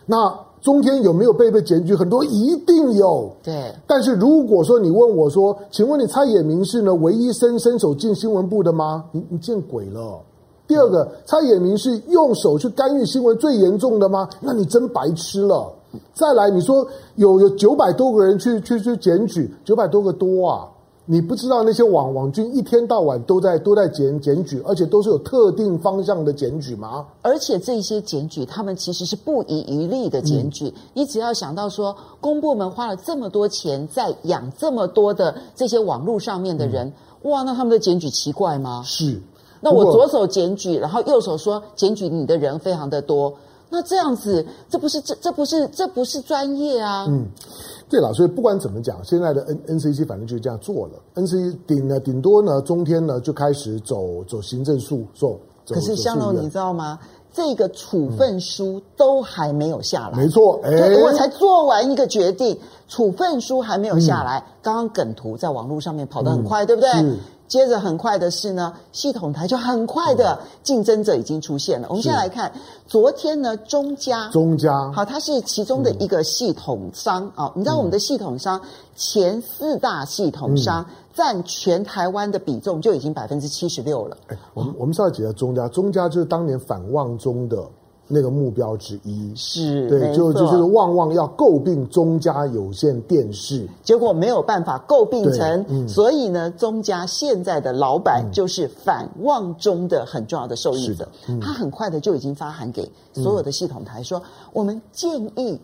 那。中天有没有被被检举？很多一定有。对。但是如果说你问我说，请问你蔡衍明是呢唯一伸伸手进新闻部的吗？你你见鬼了！第二个，蔡衍明是用手去干预新闻最严重的吗？那你真白痴了。再来，你说有有九百多个人去去去检举，九百多个多啊。你不知道那些网网军一天到晚都在都在检检举，而且都是有特定方向的检举吗？而且这些检举，他们其实是不遗余力的检举。嗯、你只要想到说，公部门花了这么多钱在养这么多的这些网络上面的人，嗯、哇，那他们的检举奇怪吗？是。那我左手检举，然后右手说检举你的人非常的多，那这样子，这不是这这不是这不是专业啊？嗯。对了，所以不管怎么讲，现在的 N NCC 反正就是这样做了。NCC 顶呢，顶多呢，中天呢就开始走走行政诉讼。可是香龙，你知道吗？这个处分书都还没有下来。没错，哎，我才做完一个决定，处分书还没有下来。嗯、刚刚梗图在网络上面跑得很快，嗯、对不对？接着很快的是呢，系统台就很快的竞争者已经出现了。我们现在来看，昨天呢，中嘉，中嘉，好，它是其中的一个系统商啊、嗯哦。你知道我们的系统商前四大系统商占全台湾的比重就已经百分之七十六了。哎，我们我们稍微解释中嘉，中嘉就是当年反旺中的。那个目标之一。是对，就就是旺旺要诟病中家有线电视，结果没有办法诟病成，嗯、所以呢，中家现在的老板就是反旺中的很重要的受益者，嗯、他很快的就已经发函给所有的系统台说，嗯、我们建议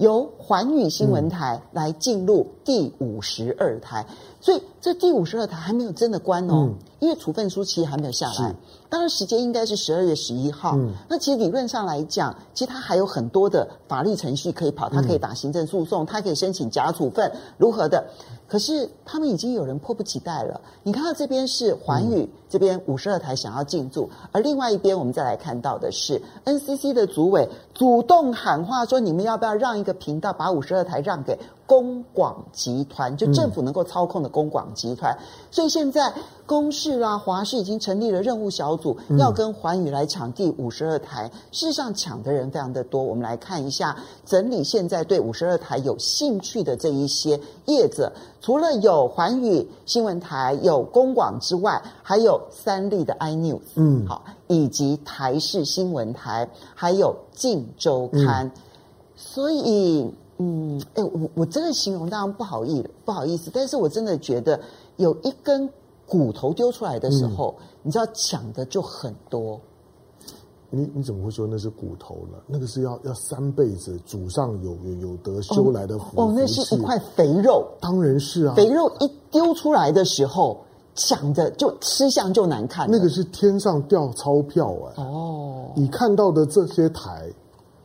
由环宇新闻台来进入第五十二台，所以这第五十二台还没有真的关哦，嗯、因为处分书其实还没有下来。当然，时间应该是十二月十一号。嗯、那其实理论上来讲，其实他还有很多的法律程序可以跑，他可以打行政诉讼，他可以申请假处分，如何的？可是他们已经有人迫不及待了。你看到这边是环宇、嗯、这边五十二台想要进驻，而另外一边我们再来看到的是 NCC 的组委主动喊话说：“你们要不要让一个频道把五十二台让给公广集团？就政府能够操控的公广集团。嗯”所以现在公视啊、华视已经成立了任务小组，要跟环宇来抢第五十二台。事实上，抢的人非常的多。我们来看一下，整理现在对五十二台有兴趣的这一些业者。除了有环宇新闻台、有公广之外，还有三立的 iNews，嗯，好，以及台视新闻台，还有镜周刊。嗯、所以，嗯，哎，我我真的形容当然不好意不好意思，但是我真的觉得有一根骨头丢出来的时候，嗯、你知道抢的就很多。你你怎么会说那是骨头呢？那个是要要三辈子祖上有有有德修来的福哦，那是一块肥肉，当然是啊，肥肉一丢出来的时候，抢的就吃相就难看。那个是天上掉钞票哎！哦，你看到的这些台。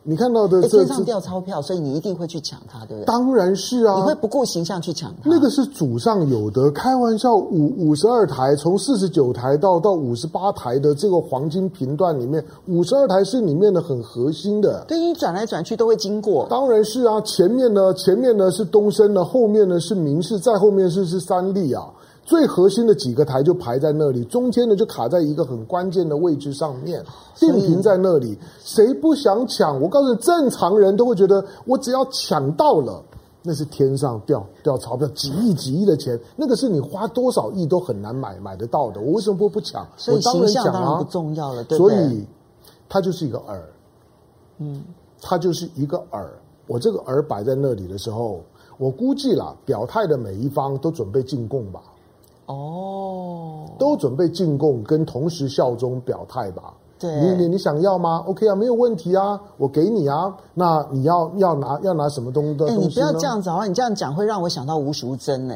你看到的这天上掉钞票，所以你一定会去抢它，对不对？当然是啊，你会不顾形象去抢它。那个是祖上有德，开玩笑，五五十二台，从四十九台到到五十八台的这个黄金频段里面，五十二台是里面的很核心的。对，你转来转去都会经过。当然是啊，前面呢，前面呢是东升的，后面呢是明士，再后面是是三立啊。最核心的几个台就排在那里，中间呢就卡在一个很关键的位置上面，定频在那里，谁不想抢？我告诉你，正常人都会觉得，我只要抢到了，那是天上掉掉钞票，几亿几亿的钱，那个是你花多少亿都很难买买得到的。我为什么不不抢？所以形象当然不重要了，对不对？所以它就是一个饵，嗯，它就是一个饵。我这个饵摆在那里的时候，我估计啦，表态的每一方都准备进贡吧。哦，都准备进贡，跟同时效忠表态吧。对，你你你想要吗？OK 啊，没有问题啊，我给你啊。那你要要拿要拿什么东西的东西呢？你不要这样子啊！你这样讲会让我想到吴淑珍呢。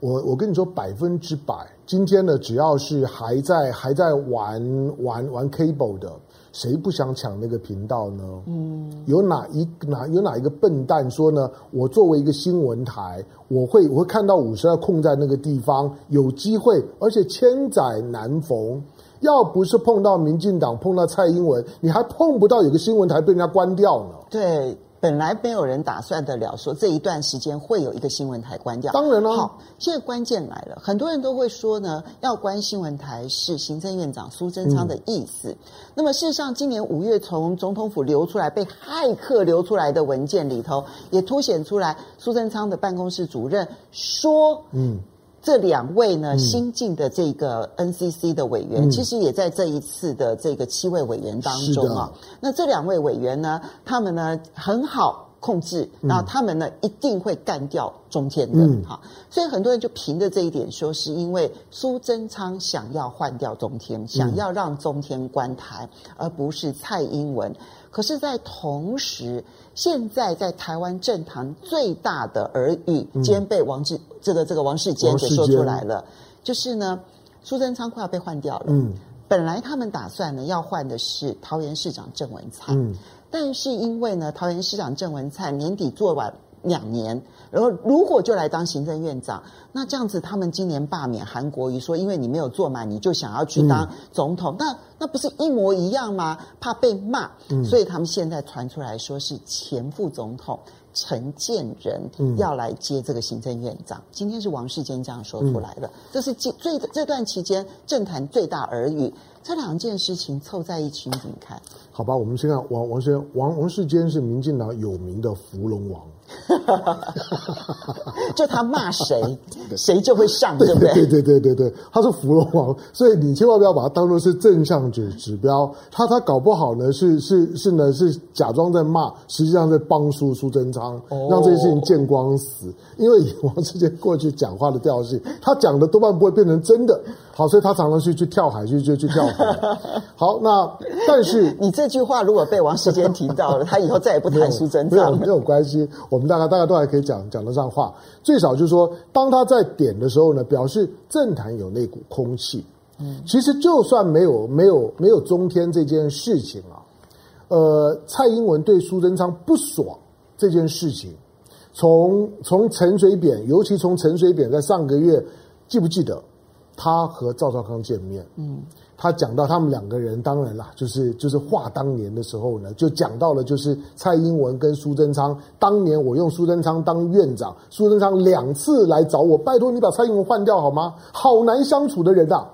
我我跟你说百分之百，今天呢，只要是还在还在玩玩玩 cable 的。谁不想抢那个频道呢？嗯，有哪一哪有哪一个笨蛋说呢？我作为一个新闻台，我会我会看到五十二空在那个地方有机会，而且千载难逢。要不是碰到民进党，碰到蔡英文，你还碰不到有个新闻台被人家关掉呢。对。本来没有人打算得了，说这一段时间会有一个新闻台关掉。当然了，好，现在关键来了，很多人都会说呢，要关新闻台是行政院长苏贞昌的意思。嗯、那么事实上，今年五月从总统府流出来被骇客流出来的文件里头，也凸显出来苏贞昌的办公室主任说，嗯。这两位呢，新进的这个 NCC 的委员，嗯、其实也在这一次的这个七位委员当中啊。那这两位委员呢，他们呢很好控制，然后他们呢一定会干掉中天的。哈。嗯、所以很多人就凭着这一点说，是因为苏贞昌想要换掉中天，想要让中天关台，而不是蔡英文。可是，在同时，现在在台湾政坛最大的耳语，今天被王志、嗯、这个这个王世坚给说出来了，就是呢，苏贞昌快要被换掉了。嗯，本来他们打算呢要换的是桃园市长郑文灿，嗯，但是因为呢，桃园市长郑文灿年底做完两年。然后，如果就来当行政院长，那这样子，他们今年罢免韩国瑜，说因为你没有做满，你就想要去当总统，嗯、那那不是一模一样吗？怕被骂，嗯、所以他们现在传出来说是前副总统陈建仁要来接这个行政院长。嗯、今天是王世坚这样说出来的，嗯、这是最这段期间政坛最大耳语。这两件事情凑在一起，你怎么看？好吧，我们先看王王世王王世坚是民进党有名的芙蓉王。[LAUGHS] 就他骂谁，谁就会上，对不对？对对对对对，他是扶龙王，所以你千万不要把它当做是正向指指标。他他搞不好呢，是是是呢，是假装在骂，实际上在帮苏苏贞昌，让这件事情见光死。因为以王世坚过去讲话的调性，他讲的多半不会变成真的。好，所以他常常去去跳海，去去去跳海。好，那但是你这句话如果被王世坚听到了，他以后再也不谈苏贞昌了。没有关系。我们大概大家都还可以讲讲得上话，最少就是说，当他在点的时候呢，表示政坛有那股空气。嗯，其实就算没有没有没有中天这件事情啊，呃，蔡英文对苏贞昌不爽这件事情，从从陈水扁，尤其从陈水扁在上个月，记不记得？他和赵少康见面，嗯，他讲到他们两个人，当然啦，就是就是话当年的时候呢，就讲到了，就是蔡英文跟苏贞昌，当年我用苏贞昌当院长，苏贞昌两次来找我，拜托你把蔡英文换掉好吗？好难相处的人呐。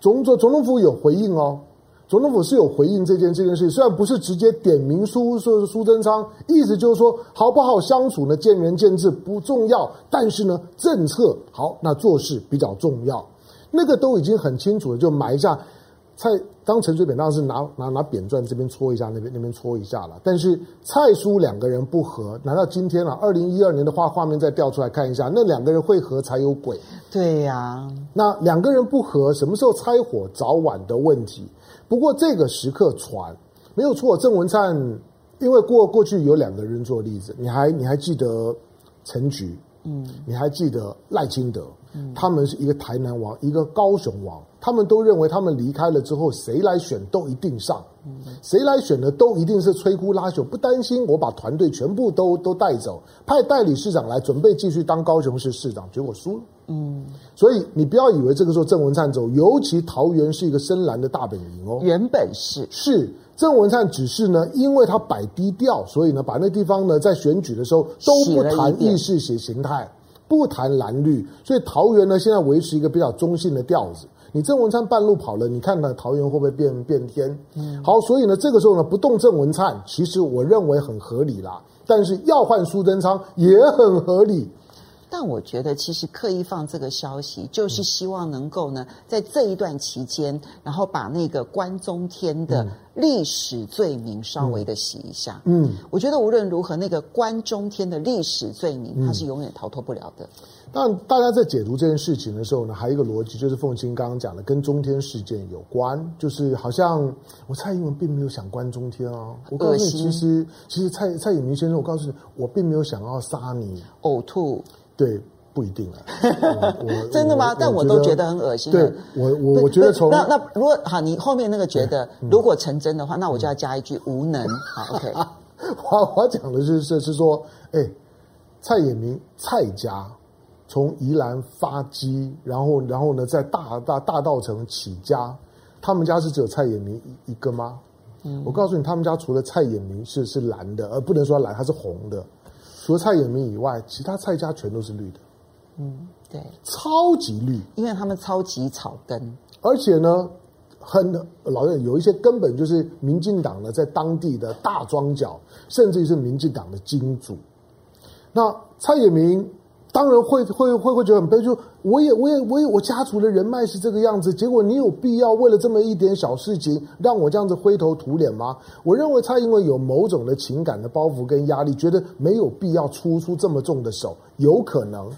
总总总统府有回应哦，总统府是有回应这件这件事，虽然不是直接点名苏说苏贞昌，意思就是说好不好相处呢，见仁见智不重要，但是呢，政策好，那做事比较重要。那个都已经很清楚了，就埋下蔡当陈水扁当时拿拿拿扁钻这边戳一下，那边那边戳一下了。但是蔡苏两个人不和，难道今天啊？二零一二年的画画面再调出来看一下，那两个人会合才有鬼。对呀、啊，那两个人不和，什么时候拆伙？早晚的问题。不过这个时刻传没有错，郑文灿，因为过过去有两个人做例子，你还你还记得陈菊，嗯，你还记得赖清德，嗯，他们是一个台南王，一个高雄王，他们都认为他们离开了之后，谁来选都一定上，嗯，谁来选的都一定是摧枯拉朽，不担心我把团队全部都都带走，派代理市长来准备继续当高雄市市长，结果输了。嗯，所以你不要以为这个时候郑文灿走，尤其桃园是一个深蓝的大本营哦。原本是是郑文灿，只是呢，因为他摆低调，所以呢，把那地方呢，在选举的时候都不谈意识形形态，不谈蓝绿，所以桃园呢，现在维持一个比较中性的调子。你郑文灿半路跑了，你看看桃园会不会变变天？嗯，好，所以呢，这个时候呢，不动郑文灿，其实我认为很合理啦。但是要换苏贞昌也很合理。但我觉得，其实刻意放这个消息，就是希望能够呢，在这一段期间，然后把那个关中天的历史罪名稍微的洗一下。嗯，我觉得无论如何，那个关中天的历史罪名，它是永远逃脱不了的。但大家在解读这件事情的时候呢，还有一个逻辑，就是凤清刚刚讲的，跟中天事件有关，就是好像我蔡英文并没有想关中天啊。我告诉你，其实其实蔡蔡衍明先生，我告诉你，我并没有想要杀你，呕吐。对，不一定啊。[LAUGHS] 真的吗？但我都觉得很恶心。对，我我我觉得从那那如果好，你后面那个觉得如果成真的话，那我就要加一句无能。好，[LAUGHS] OK。我我讲的就是是说，哎，蔡衍明蔡家从宜兰发迹，然后然后呢，在大大大道城起家，他们家是只有蔡衍明一一个吗？嗯，我告诉你，他们家除了蔡衍明是是蓝的，而不能说蓝，他是红的。除了蔡衍明以外，其他蔡家全都是绿的。嗯，对，超级绿，因为他们超级草根，而且呢，很老有有一些根本就是民进党的在当地的大庄脚，甚至于是民进党的金主。那蔡衍明。当然会会会会觉得很悲，就我也我也我也我家族的人脉是这个样子，结果你有必要为了这么一点小事情让我这样子灰头土脸吗？我认为他因为有某种的情感的包袱跟压力，觉得没有必要出出这么重的手，有可能。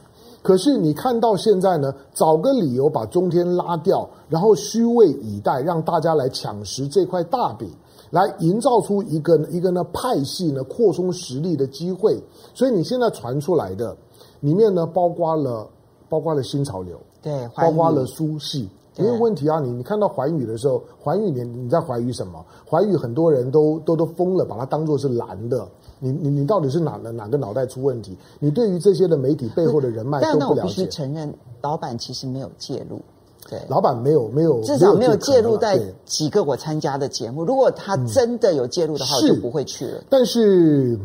可是你看到现在呢，找个理由把中天拉掉，然后虚位以待，让大家来抢食这块大饼，来营造出一个一个呢派系呢扩充实力的机会。所以你现在传出来的。里面呢，包括了，包括了新潮流，对，包括了苏系，没有问题啊。你你看到环宇的时候，环宇你你在怀疑什么？环宇很多人都都都疯了，把它当做是蓝的。你你你到底是哪的哪个脑袋出问题？你对于这些的媒体背后的人脉都不了解。但我必须承认，老板其实没有介入，对，老板没有没有，至少没有介入在几个我参加的节目。如果他真的有介入的话，我就不会去了。但是。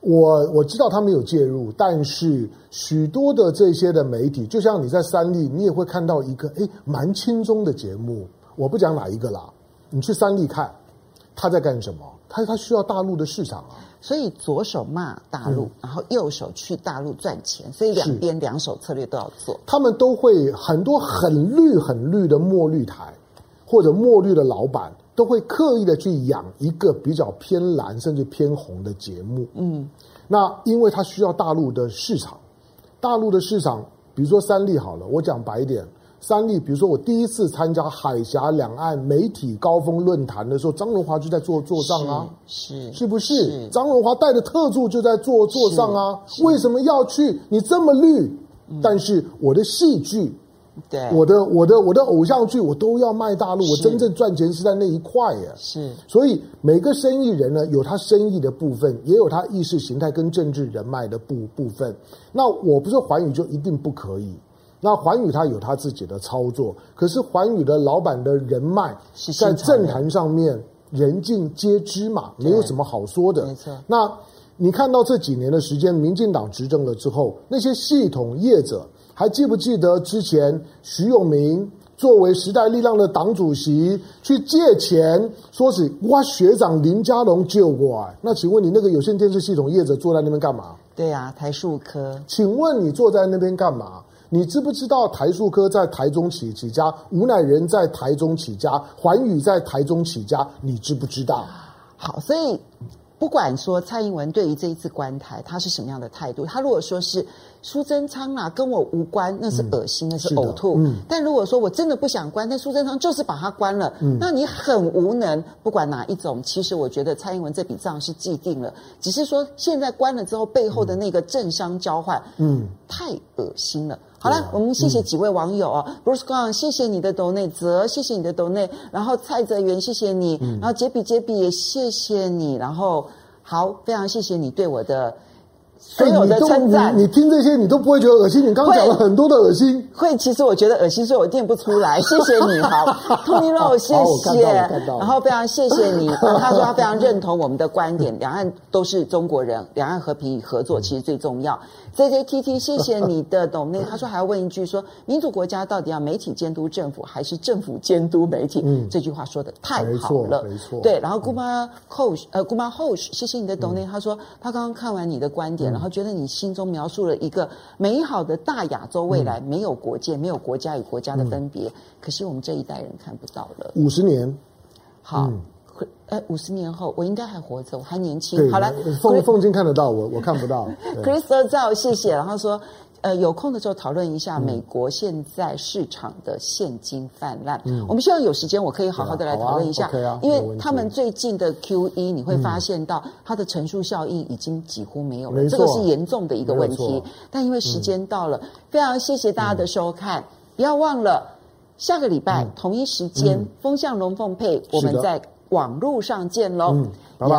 我我知道他没有介入，但是许多的这些的媒体，就像你在三立，你也会看到一个诶蛮轻松的节目。我不讲哪一个啦，你去三立看他在干什么？他他需要大陆的市场啊，所以左手骂大陆，嗯、然后右手去大陆赚钱，所以两边两手策略都要做。他们都会很多很绿很绿的墨绿台，或者墨绿的老板。都会刻意的去养一个比较偏蓝甚至偏红的节目，嗯，那因为它需要大陆的市场，大陆的市场，比如说三立好了，我讲白一点，三立，比如说我第一次参加海峡两岸媒体高峰论坛的时候，张荣华就在做座上啊，是是，是不是？是张荣华带的特助就在做座上啊，为什么要去？你这么绿，嗯、但是我的戏剧。对，我的我的我的偶像剧我都要卖大陆，我真正赚钱是在那一块耶。是，所以每个生意人呢，有他生意的部分，也有他意识形态跟政治人脉的部部分。那我不是寰宇就一定不可以。那寰宇他有他自己的操作，可是寰宇的老板的人脉在政坛上面人尽皆知嘛，没有什么好说的。没错。那你看到这几年的时间，民进党执政了之后，那些系统业者。还记不记得之前徐永明作为时代力量的党主席去借钱，说是哇学长林佳龙救过来？那请问你那个有线电视系统业者坐在那边干嘛？对呀、啊，台数科。请问你坐在那边干嘛？你知不知道台塑科在台中起起家，吴乃仁在台中起家，环宇在台中起家？你知不知道？好，所以不管说蔡英文对于这一次关台他是什么样的态度，他如果说是。苏贞昌啊，跟我无关，那是恶心，嗯、那是呕吐。嗯、但如果说我真的不想关，但苏贞昌就是把它关了，嗯、那你很无能。不管哪一种，其实我觉得蔡英文这笔账是既定了，只是说现在关了之后，背后的那个政商交换，嗯，太恶心了。好了，我们谢谢几位网友啊、嗯、，Bruce Gong，谢谢你的抖内，泽，谢谢你的抖内，然后蔡泽元，谢谢你，嗯、然后杰比杰比也谢谢你，然后好，非常谢谢你对我的。所有的称赞，你听这些你都不会觉得恶心。你刚刚讲了很多的恶心，会其实我觉得恶心，所以我念不出来。谢谢你，[LAUGHS] 好，Tony Low，谢谢。然后非常谢谢你，[LAUGHS] 他说他非常认同我们的观点，两岸都是中国人，两岸和平与合作其实最重要。JJTT，[LAUGHS] 谢谢你的懂内。[LAUGHS] 他说还要问一句说，说民主国家到底要媒体监督政府，还是政府监督媒体？嗯，这句话说的太好了，没错。对，然后姑妈 Hosh，呃，姑妈 Hosh，谢谢你的懂内。他说他刚刚看完你的观点，然后觉得你心中描述了一个美好的大亚洲未来，没有国界，没有国家与国家的分别。可惜我们这一代人看不到了。五十年，好。呃，五十年后我应该还活着，我还年轻。好了，凤凤金看得到我，我看不到。Crystal 赵，谢谢。然后说，呃，有空的时候讨论一下美国现在市场的现金泛滥。嗯，我们希望有时间我可以好好的来讨论一下，啊啊、因为他们最近的 QE 你会发现到它的乘数效应已经几乎没有了，这个是严重的一个问题。但因为时间到了，嗯、非常谢谢大家的收看，不要忘了下个礼拜、嗯、同一时间，嗯、风向龙凤配，我们在。网络上见喽，嗯，拜拜。